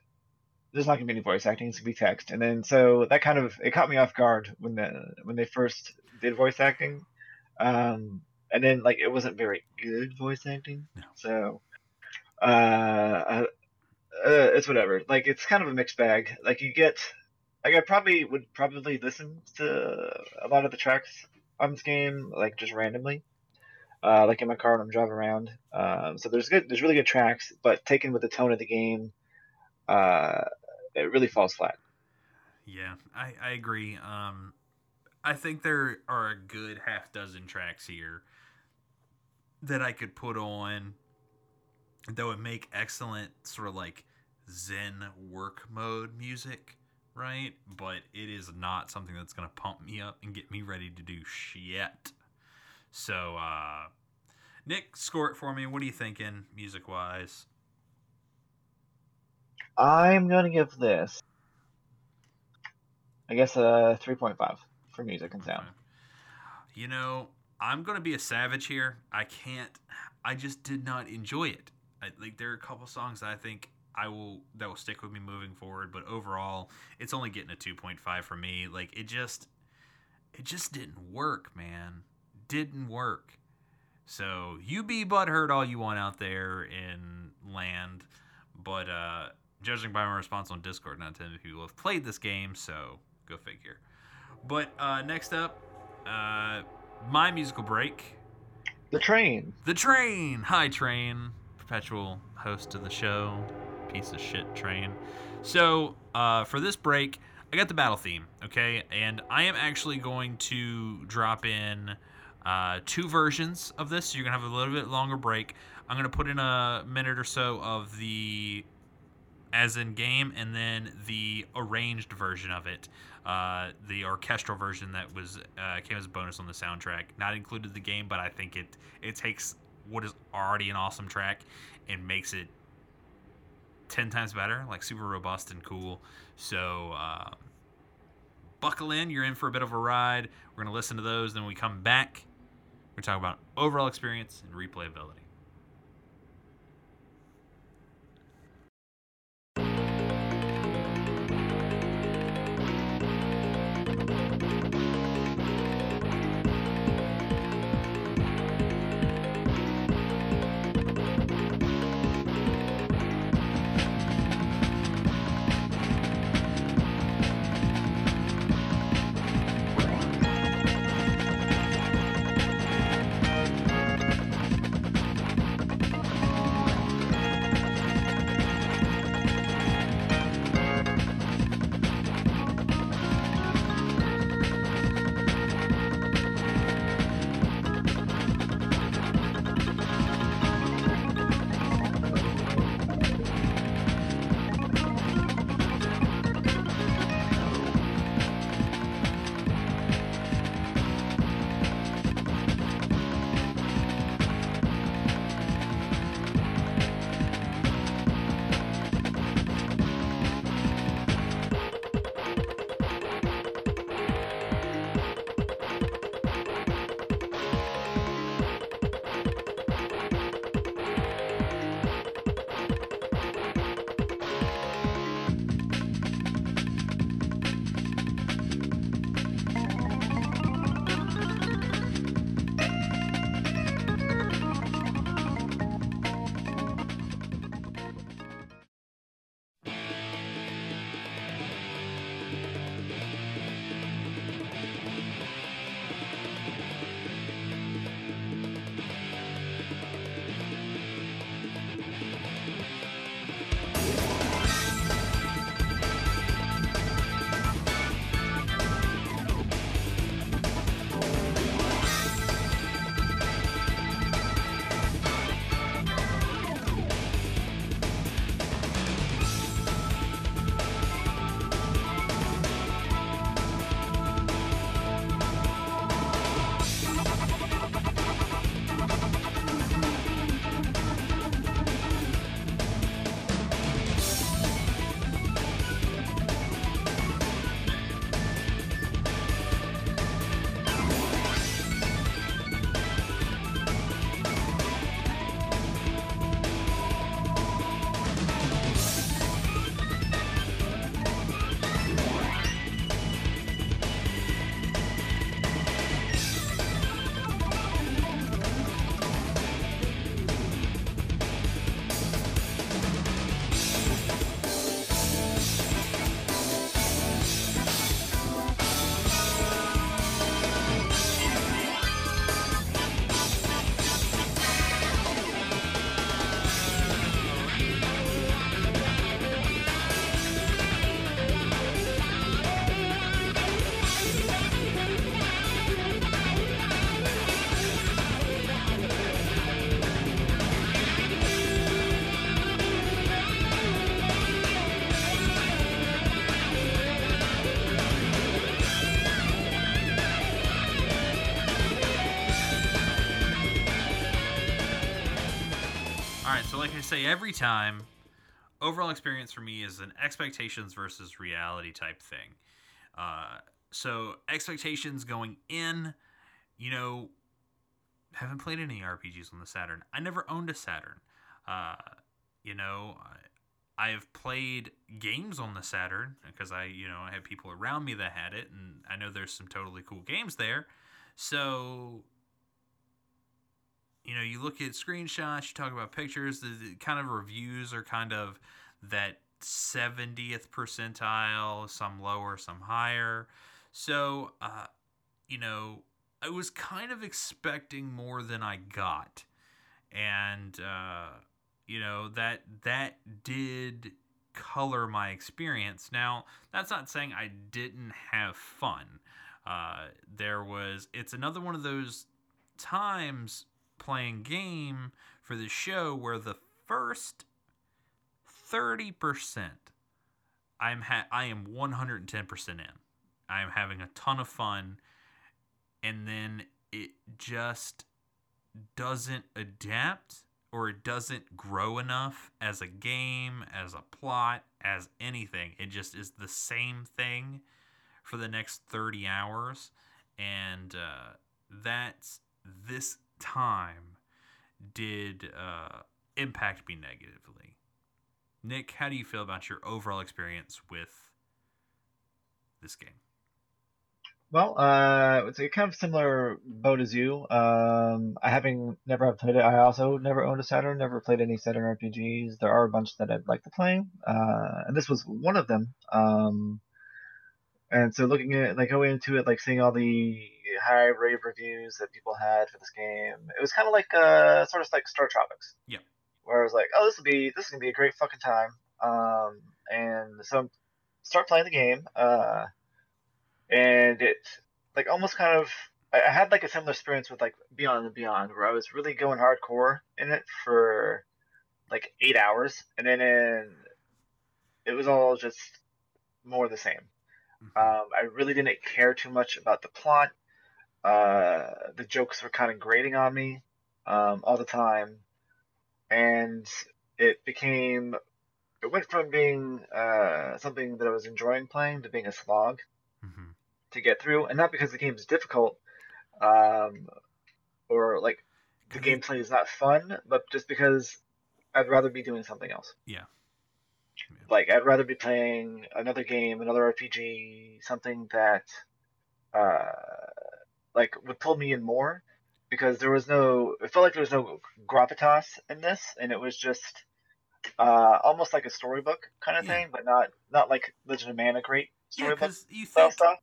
"There's not gonna be any voice acting. It's gonna be text." And then so that kind of it caught me off guard when the when they first did voice acting. Um, and then like it wasn't very good voice acting. No. So, uh, uh, it's whatever. Like it's kind of a mixed bag. Like you get, like I probably would probably listen to a lot of the tracks on this game, like just randomly, uh, like in my car when I'm driving around. Um, so there's good, there's really good tracks, but taken with the tone of the game, uh, it really falls flat. Yeah, I, I agree. Um, I think there are a good half dozen tracks here that I could put on that would make excellent sort of like zen work mode music, right? But it is not something that's going to pump me up and get me ready to do shit. So, uh, Nick, score it for me. What are you thinking music wise? I'm gonna give this, I guess, a 3.5 for music and sound. You know, I'm gonna be a savage here. I can't. I just did not enjoy it. I, like there are a couple songs that I think I will that will stick with me moving forward, but overall, it's only getting a 2.5 for me. Like it just, it just didn't work, man. Didn't work. So you be butthurt all you want out there in land, but uh, judging by my response on Discord, not too many people have played this game, so go figure. But uh, next up, uh, my musical break. The train. The train. Hi, train. Perpetual host of the show. Piece of shit train. So uh, for this break, I got the battle theme. Okay, and I am actually going to drop in uh, two versions of this. So you're gonna have a little bit longer break. I'm gonna put in a minute or so of the as in game, and then the arranged version of it, uh, the orchestral version that was uh, came as a bonus on the soundtrack, not included in the game, but I think it it takes what is already an awesome track and makes it ten times better, like super robust and cool. So. Uh, buckle in, you're in for a bit of a ride. We're going to listen to those, then we come back. We're talking about overall experience and replayability. I say every time, overall experience for me is an expectations versus reality type thing. Uh, so expectations going in, you know, haven't played any RPGs on the Saturn. I never owned a Saturn. Uh, you know, I, I have played games on the Saturn because I, you know, I had people around me that had it, and I know there's some totally cool games there. So, you know, you look at screenshots, you talk about pictures, the, the kind of reviews are kind of that 70th percentile, some lower, some higher. So, uh, you know, I was kind of expecting more than I got. And, uh, you know, that that did color my experience. Now, that's not saying I didn't have fun. Uh, there was, it's another one of those times playing game for the show where the first 30% I'm ha- I am 110% in. I am having a ton of fun and then it just doesn't adapt or it doesn't grow enough as a game, as a plot, as anything. It just is the same thing for the next 30 hours. And uh, that's this time did uh, impact me negatively. Nick, how do you feel about your overall experience with this game? Well, uh, it's a kind of similar boat as you. Um, I having never have played it. I also never owned a Saturn. Never played any Saturn RPGs. There are a bunch that I'd like to play, uh, and this was one of them. Um, and so looking at like going into it, like seeing all the high rave reviews that people had for this game, it was kind of like uh, sort of like StarTropics. Yeah. Where I was like, oh, this will be this is gonna be a great fucking time. Um, and so start playing the game. Uh and it like almost kind of I had like a similar experience with like Beyond and Beyond, where I was really going hardcore in it for like eight hours, and then in, it was all just more the same. Mm-hmm. Um, I really didn't care too much about the plot. Uh, the jokes were kind of grating on me um, all the time, and it became it went from being uh, something that I was enjoying playing to being a slog. Mm-hmm to get through, and not because the game is difficult, um, or like the gameplay is not fun, but just because I'd rather be doing something else. Yeah. Like I'd rather be playing another game, another RPG, something that, uh, like would pull me in more, because there was no. It felt like there was no gravitas in this, and it was just. Uh, almost like a storybook kind of yeah. thing, but not not like Legend of Mana great storybook yeah, you think, stuff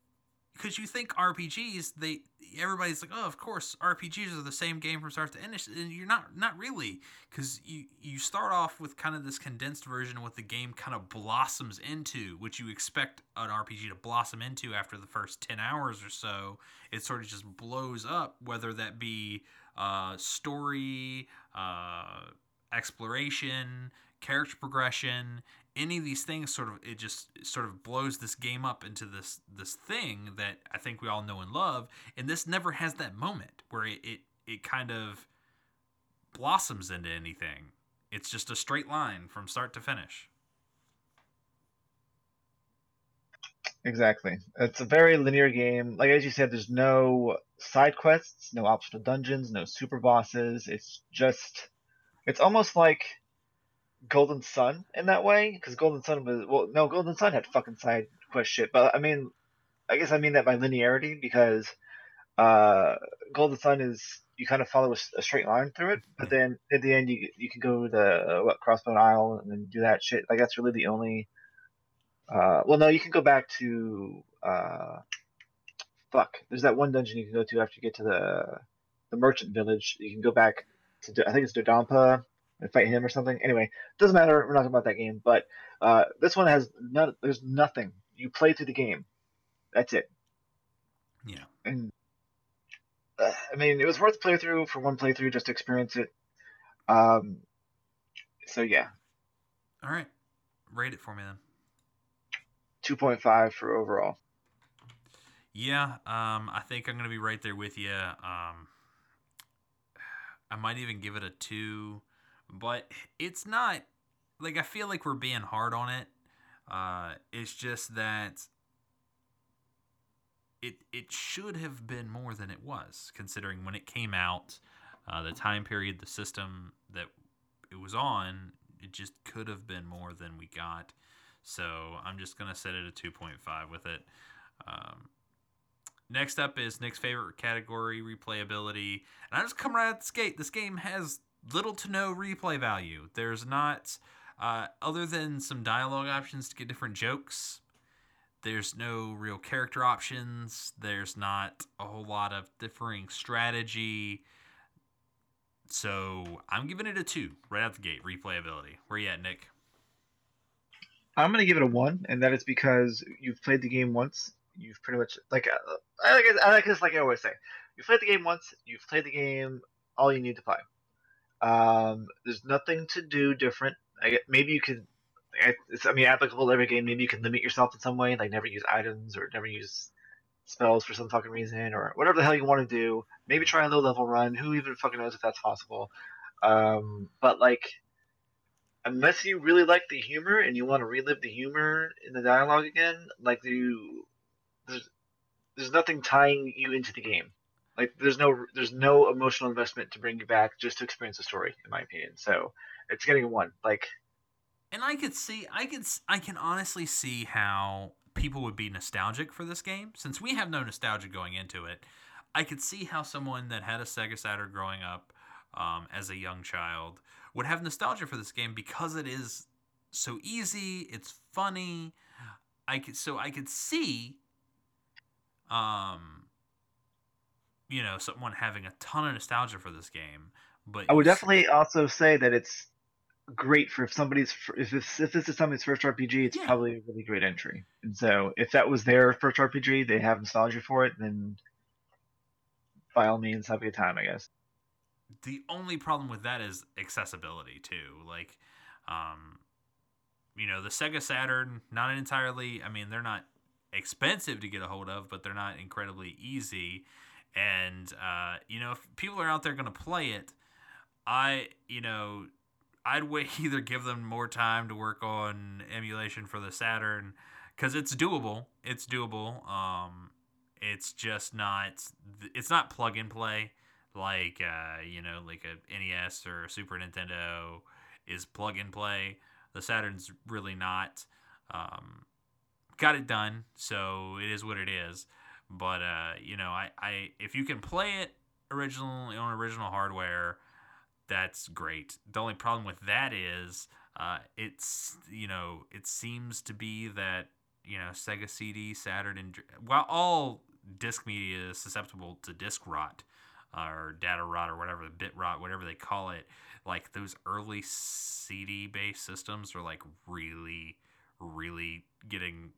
because you think RPGs, they everybody's like, oh, of course, RPGs are the same game from start to end, and you're not not really, because you you start off with kind of this condensed version of what the game kind of blossoms into, which you expect an RPG to blossom into after the first ten hours or so. It sort of just blows up, whether that be uh, story, uh, exploration, character progression, any of these things sort of it just sort of blows this game up into this this thing that I think we all know and love and this never has that moment where it it, it kind of blossoms into anything. It's just a straight line from start to finish. Exactly. It's a very linear game. Like as you said there's no side quests no optional dungeons no super bosses. It's just it's almost like Golden Sun in that way because Golden Sun was well, no, Golden Sun had fucking side quest shit, but I mean, I guess I mean that by linearity because uh, Golden Sun is you kind of follow a, a, straight line through it, but then at the end you you can go to uh, what Crossbone Isle and then do that shit. Like that's really the only. Uh, well, no, you can go back to uh, fuck. There's that one dungeon you can go to after you get to the the merchant village. You can go back to I think it's Dodonpa and fight him or something. Anyway, doesn't matter. We're not talking about that game. But uh, this one has none. There's nothing. You play through the game. That's it. Yeah. And uh, I mean, it was worth playthrough for one playthrough just to experience it. Um. So yeah. All right. Rate it for me then. Two point five for overall. Yeah, um, I think I'm gonna be right there with you. Um, I might even give it a two but it's not like I feel like we're being hard on it. Uh, it's just that it it should have been more than it was, considering when it came out, uh, the time period, the system that it was on, it just could have been more than we got. So I'm just gonna set it at 2.5 with it. Um, next up is Nick's favorite category, replayability, and I just come right out the gate. This game has little to no replay value. There's not, uh, other than some dialogue options to get different jokes. There's no real character options. There's not a whole lot of differing strategy. So I'm giving it a two right out the gate. Replayability. Where you at, Nick? I'm gonna give it a one, and that is because you've played the game once. You've pretty much like uh, I like I like this like I always say. You've played the game once. You've played the game all you need to play. Um, there's nothing to do different. I maybe you could. It's, I mean, applicable to every game. Maybe you can limit yourself in some way, like never use items or never use spells for some fucking reason, or whatever the hell you want to do. Maybe try a low level run. Who even fucking knows if that's possible? Um, but like, unless you really like the humor and you want to relive the humor in the dialogue again, like you, there's there's nothing tying you into the game. Like there's no there's no emotional investment to bring you back just to experience the story, in my opinion. So it's getting a one. Like, and I could see, I could, I can honestly see how people would be nostalgic for this game since we have no nostalgia going into it. I could see how someone that had a Sega Saturn growing up um, as a young child would have nostalgia for this game because it is so easy. It's funny. I could so I could see, um, you know, someone having a ton of nostalgia for this game. But I would definitely also say that it's great for if somebody's if this if this is somebody's first RPG, it's Yeah. probably a really great entry. And so if that was their first RPG, they have nostalgia for it, then by all means have a good time, I guess. the only problem with that is accessibility too. Like, um, you know, the Sega Saturn, not entirely. I mean, they're not expensive to get a hold of, but they're not incredibly easy. And uh, you know, if people are out there going to play it, I, you know, I'd wait [laughs] either give them more time to work on emulation for the Saturn because it's doable. It's doable. Um, it's just not. It's not plug and play like uh, you know, like a NES or a Super Nintendo is plug and play. The Saturn's really not. Um, got it done, so it is what it is. But uh, you know, I, I if you can play it original on original hardware, that's great. The only problem with that is uh, it's you know it seems to be that you know Sega CD, Saturn, and while all disc media is susceptible to disc rot or data rot or whatever the bit rot, whatever they call it, like those early CD based systems are like really, really getting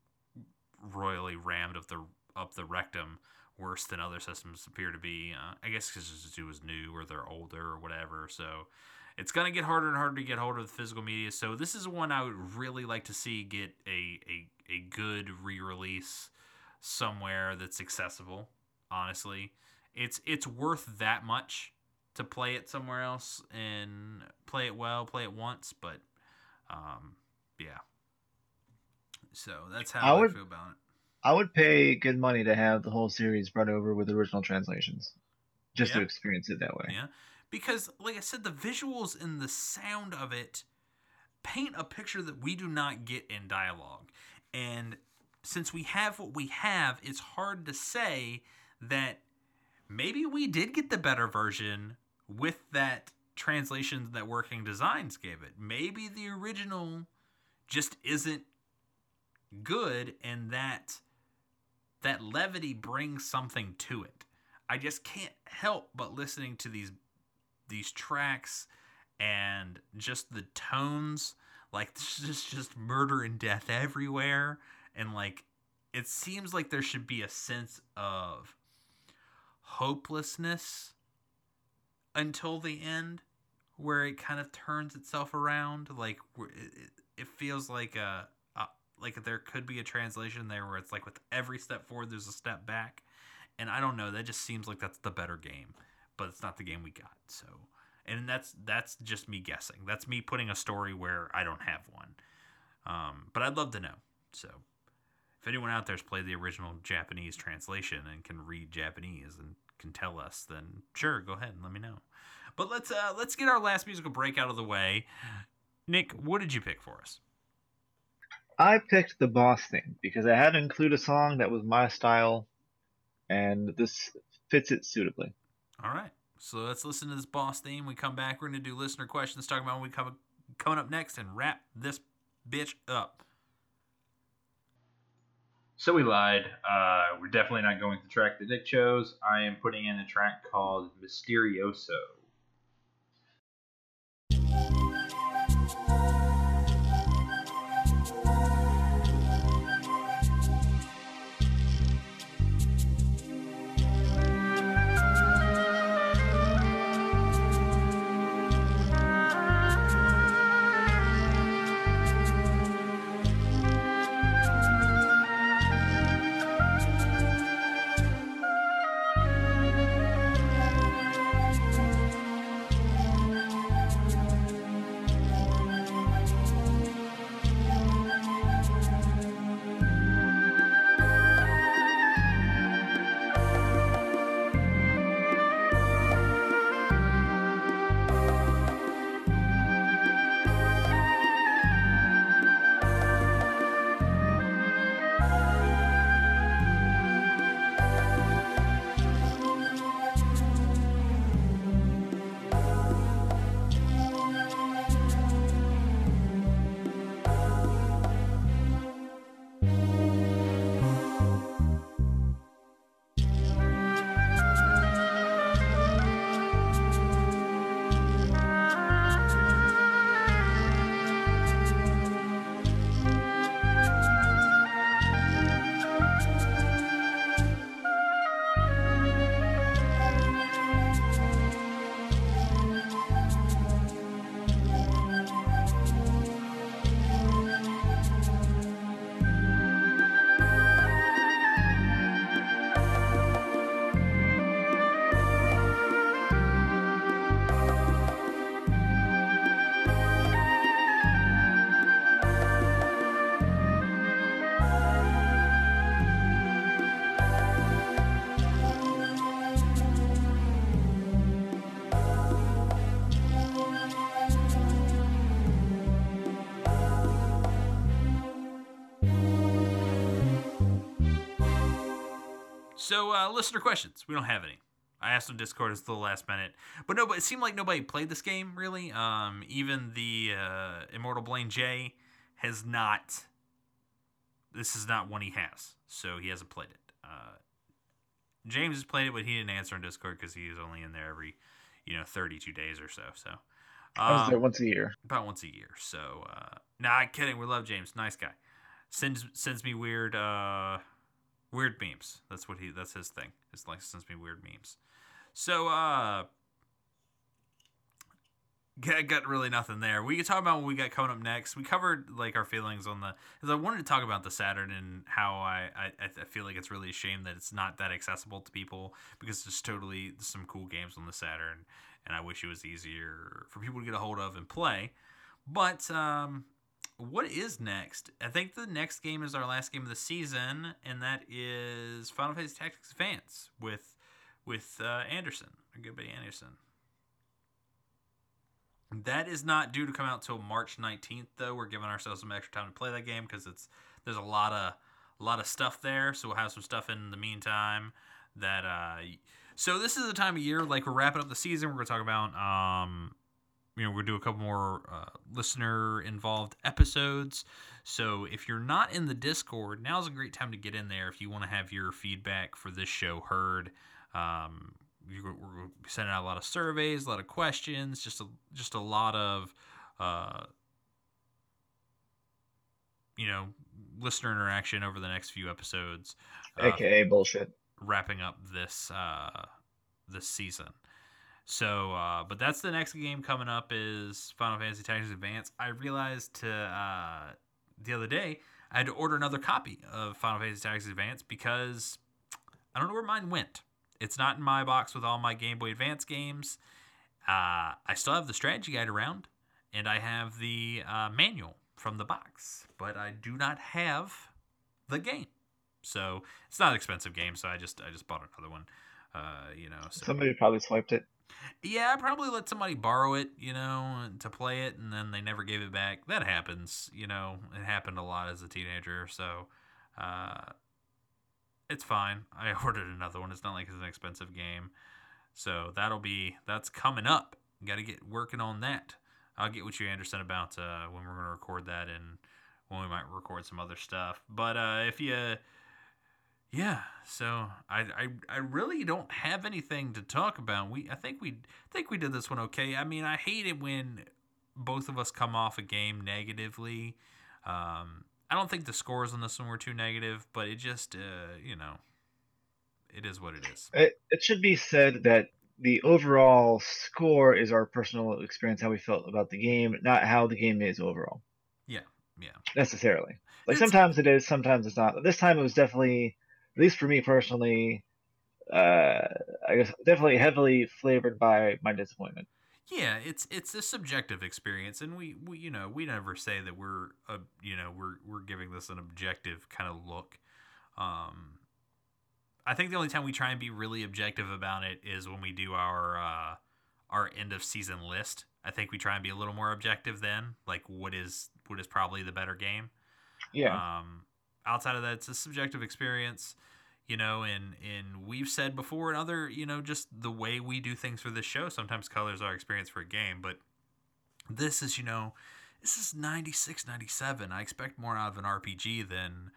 royally rammed up the up the rectum worse than other systems appear to be. Uh, I guess because it was new or they're older or whatever. So it's gonna get harder and harder to get hold of the physical media. So this is one I would really like to see get a a, a good re release somewhere that's accessible. Honestly, it's it's worth that much to play it somewhere else and play it well, play it once. But um, yeah. So that's how I I, would- feel about it. I would pay good money to have the whole series brought over with original translations, just to experience it that way. Yeah. Because, like I said, the visuals and the sound of it paint a picture that we do not get in dialogue. And since we have what we have, it's hard to say that maybe we did get the better version with that translation that Working Designs gave it. Maybe the original just isn't good and that that levity brings something to it. I just can't help but listening to these these tracks and just the tones like there's [laughs] just just murder and death everywhere and like it seems like there should be a sense of hopelessness until the end where it kind of turns itself around like it, it- feels like a like there could be a translation there where it's like with every step forward there's a step back and I don't know. That just seems like that's the better game, but it's not the game we got. So, and that's that's just me guessing. That's me putting a story where I don't have one. Um, but I'd love to know. So, if anyone out there's played the original Japanese translation and can read Japanese and can tell us, then sure, go ahead and let me know. But let's uh, let's get our last musical break out of the way. Nick, what did you pick for us? I picked the boss theme because I had to include a song that was my style, and this fits it suitably. All right. So let's listen to this boss theme. We come back. We're going to do listener questions, talking about when we come coming up next, and wrap this bitch up. So we lied. Uh, we're definitely not going with the track that Nick chose. I am putting in a track called Mysterioso. So, uh, listener questions. We don't have any. I asked on Discord it's the last minute, but no. But it seemed like nobody played this game really. Um, even the uh, Immortal Blaine J has not. This is not one he has, so he hasn't played it. Uh, James has played it, but he didn't answer on Discord because he's only in there every, you know, thirty-two days or so. So, I was um, there once a year. about once a year. So, uh, nah, kidding. We love James. Nice guy. Sends sends me weird uh, weird memes. That's what he. That's his thing. His like sends me weird memes. So, uh, got, got really nothing there. We could talk about what we got coming up next. We covered like our feelings on the. Because I wanted to talk about the Saturn and how I, I I feel like it's really a shame that it's not that accessible to people because there's totally some cool games on the Saturn, and I wish it was easier for people to get a hold of and play. But um, what is next? I think the next game is our last game of the season, and that is Final Fantasy Tactics Advance with with uh, Anderson, our good buddy Anderson. That is not due to come out till March 19th, though. We're giving ourselves some extra time to play that game because it's there's a lot of a lot of stuff there. So we'll have some stuff in the meantime. That uh, so this is the time of year like we're wrapping up the season. We're gonna talk about um, you know, we're do a couple more uh, listener involved episodes. So if you're not in the Discord, now's a great time to get in there if you want to have your feedback for this show heard. Um, you- we're sending out a lot of surveys, a lot of questions, just a just a lot of uh, you know listener interaction over the next few episodes. uh, AKA bullshit. wrapping up this uh this season. So, uh, but that's the next game coming up is Final Fantasy Tactics Advance. I realized to uh, the other day I had to order another copy of Final Fantasy Tactics Advance because I don't know where mine went. It's not in my box with all my Game Boy Advance games. Uh, I still have the strategy guide around, and I have the uh, manual from the box, but I do not have the game. So it's not an expensive game, so I just I just bought another one. Uh, you know, so. Somebody probably swiped it. Yeah, I probably let somebody borrow it, you know, to play it, and then they never gave it back. That happens, you know. It happened a lot as a teenager, so uh, it's fine. [laughs] I ordered another one. It's not like it's an expensive game, so that'll be that's coming up. Got to get working on that. I'll get with you, Anderson, about uh, when we're going to record that and when we might record some other stuff. But uh, if you yeah, so I, I I really don't have anything to talk about. We I think we think we did this one okay. I mean, I hate it when both of us come off a game negatively. Um, I don't think the scores on this one were too negative, but it just uh, you know, it is what it is. It, it should be said that the overall score is our personal experience, how we felt about the game, not how the game is overall. Yeah, yeah. Necessarily. Like It's- sometimes it is, sometimes it's not. This time it was definitely, at least for me personally, uh, I guess definitely heavily flavored by my disappointment. Yeah, it's it's a subjective experience, and we, we you know we never say that we're uh, you know we're we're giving this an objective kind of look. Um, I think the only time we try and be really objective about it is when we do our uh, our end of season list. I think we try and be a little more objective then, like what is what is probably the better game. Yeah. Um, outside of that, it's a subjective experience, you know, and and we've said before, and other, you know, just the way we do things for this show sometimes colors are experience for a game. But this is, you know, this is 96, 97. I expect more out of an RPG than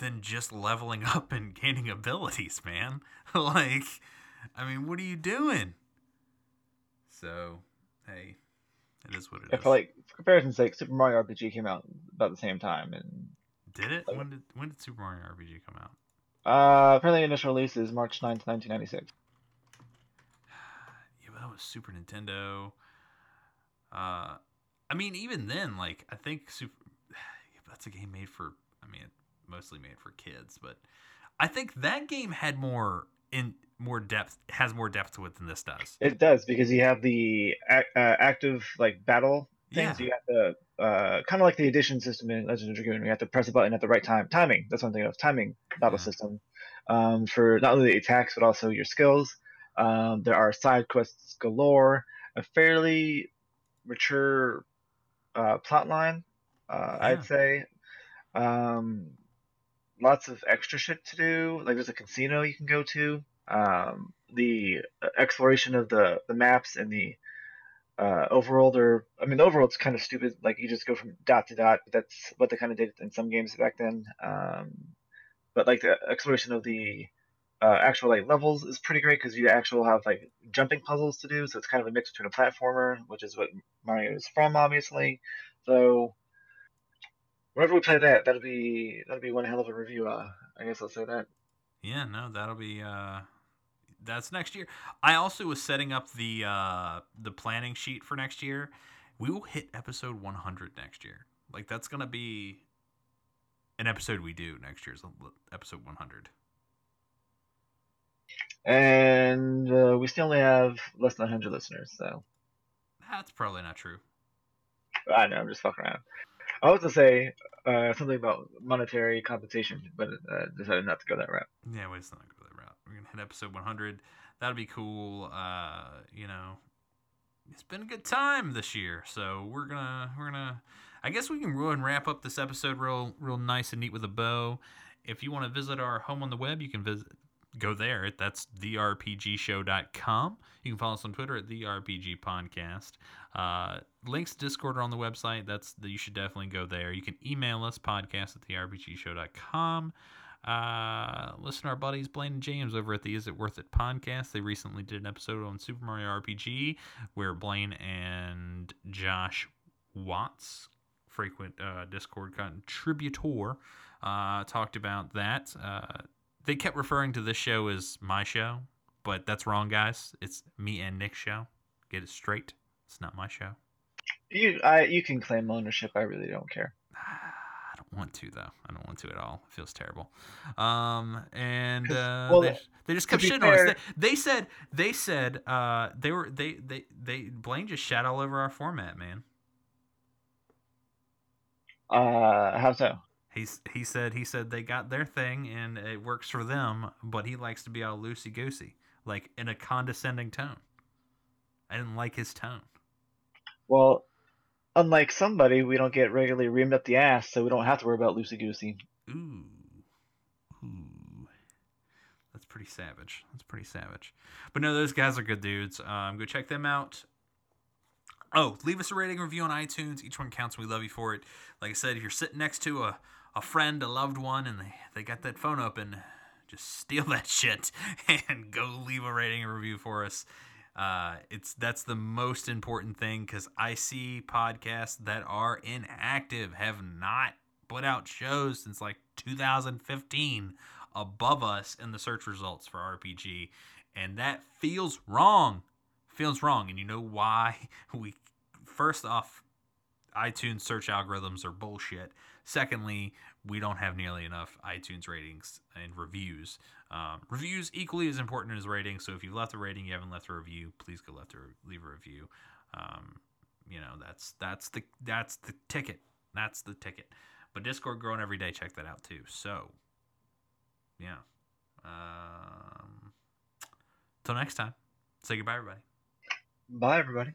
than just leveling [laughs] up and gaining abilities, man. [laughs] like, I mean, what are you doing? So, hey, it is what it is. I feel like, for comparison's sake, Super Mario RPG came out about the same time, and Did it? When did when did Super Mario RPG come out? uh, apparently initial release is March 9th, 1996. [sighs] Yeah, but that was Super Nintendo. Uh, I mean, even then, like I think Super. [sighs] Yeah, that's a game made for. I mean, mostly made for kids, but I think that game had more in more depth. Has more depth to it than this does. It does because you have the uh, active like battle things. Yeah. You have to uh, kind of like the addition system in Legend of Dragoon. You have to press a button at the right time. Timing. That's one thing of timing battle Yeah. system um, for not only the attacks but also your skills. Um, there are side quests galore. A fairly mature uh, plot line, uh, Yeah. I'd say. Um, lots of extra shit to do. Like there's a casino you can go to. Um, the uh, exploration of the, the maps and the uh, overworld are, I mean, the overworld's kind of stupid. Like you just go from dot to dot, but that's what they kind of did in some games back then. Um, but like the exploration of the uh, actual like levels is pretty great because you actually have like jumping puzzles to do. So it's kind of a mix between a platformer, which is what Mario is from, obviously. So whenever we play that, that'll be that'll be one hell of a review. Uh, I guess I'll say that. Yeah, no, that'll be uh that's next year. I also was setting up the uh the planning sheet for next year. We will hit episode 100 next year. Like that's going to be an episode we do next year's episode 100. And uh, we still only have less than 100 listeners, so That's probably not true. I know I'm just fucking around. I was to say uh, something about monetary compensation, but uh, decided not to go that route. Yeah, it's not gonna go that route. We're gonna hit episode 100. That'll be cool. Uh, you know, it's been a good time this year, so we're gonna we're gonna. I guess we can and wrap up this episode real real nice and neat with a bow. If you want to visit our home on the web, you can visit go there. That's therpgshow.com. You can follow us on Twitter at the RPG Podcast. Uh, links to Discord are on the website. That's you should definitely go there. You can email us podcast at therpgshow.com. Uh, listen to our buddies Blaine and James over at the Is It Worth It podcast. They recently did an episode on Super Mario RPG where Blaine and Josh Watts, frequent uh, Discord contributor, uh, talked about that. Uh, they kept referring to this show as my show, but that's wrong, guys. It's me and Nick's show. Get it straight. It's not my show. You, I, you can claim ownership. I really don't care. [sighs] I don't want to though. I don't want to at all. It feels terrible. Um, and uh, well, there's, They just kept shitting on us. They, they said they said uh they were they they they Blaine just shat all over our format, man. Uh, how so? He's he said he said they got their thing and it works for them, but he likes to be all loosey goosey, like in a condescending tone. I didn't like his tone. Well, unlike somebody, we don't get regularly reamed up the ass, so we don't have to worry about loosey goosey. Ooh. Ooh. That's pretty savage. That's pretty savage. But no, those guys are good dudes. Um, go check them out. Oh, leave us a rating review on iTunes. Each one counts. We love you for it. Like I said, if you're sitting next to a, a friend, a loved one, and they, they got that phone open, just steal [laughs] that shit and go leave a rating and review for us. Uh, it's that's the most important thing because I see podcasts that are inactive, have not put out shows since like 2015 above us in the search results for RPG, and that feels wrong. Feels wrong, and you know why? [laughs] We first off, iTunes search algorithms are bullshit. Secondly, we don't have nearly enough iTunes ratings and reviews. Um, reviews equally as important as ratings. So if you've left a rating, you haven't left a review, please go left a leave a review. Um, you know that's that's the that's the ticket. That's the ticket. But Discord growing every day. Check that out too. So yeah. Um, till next time. Say goodbye, everybody. Bye, everybody.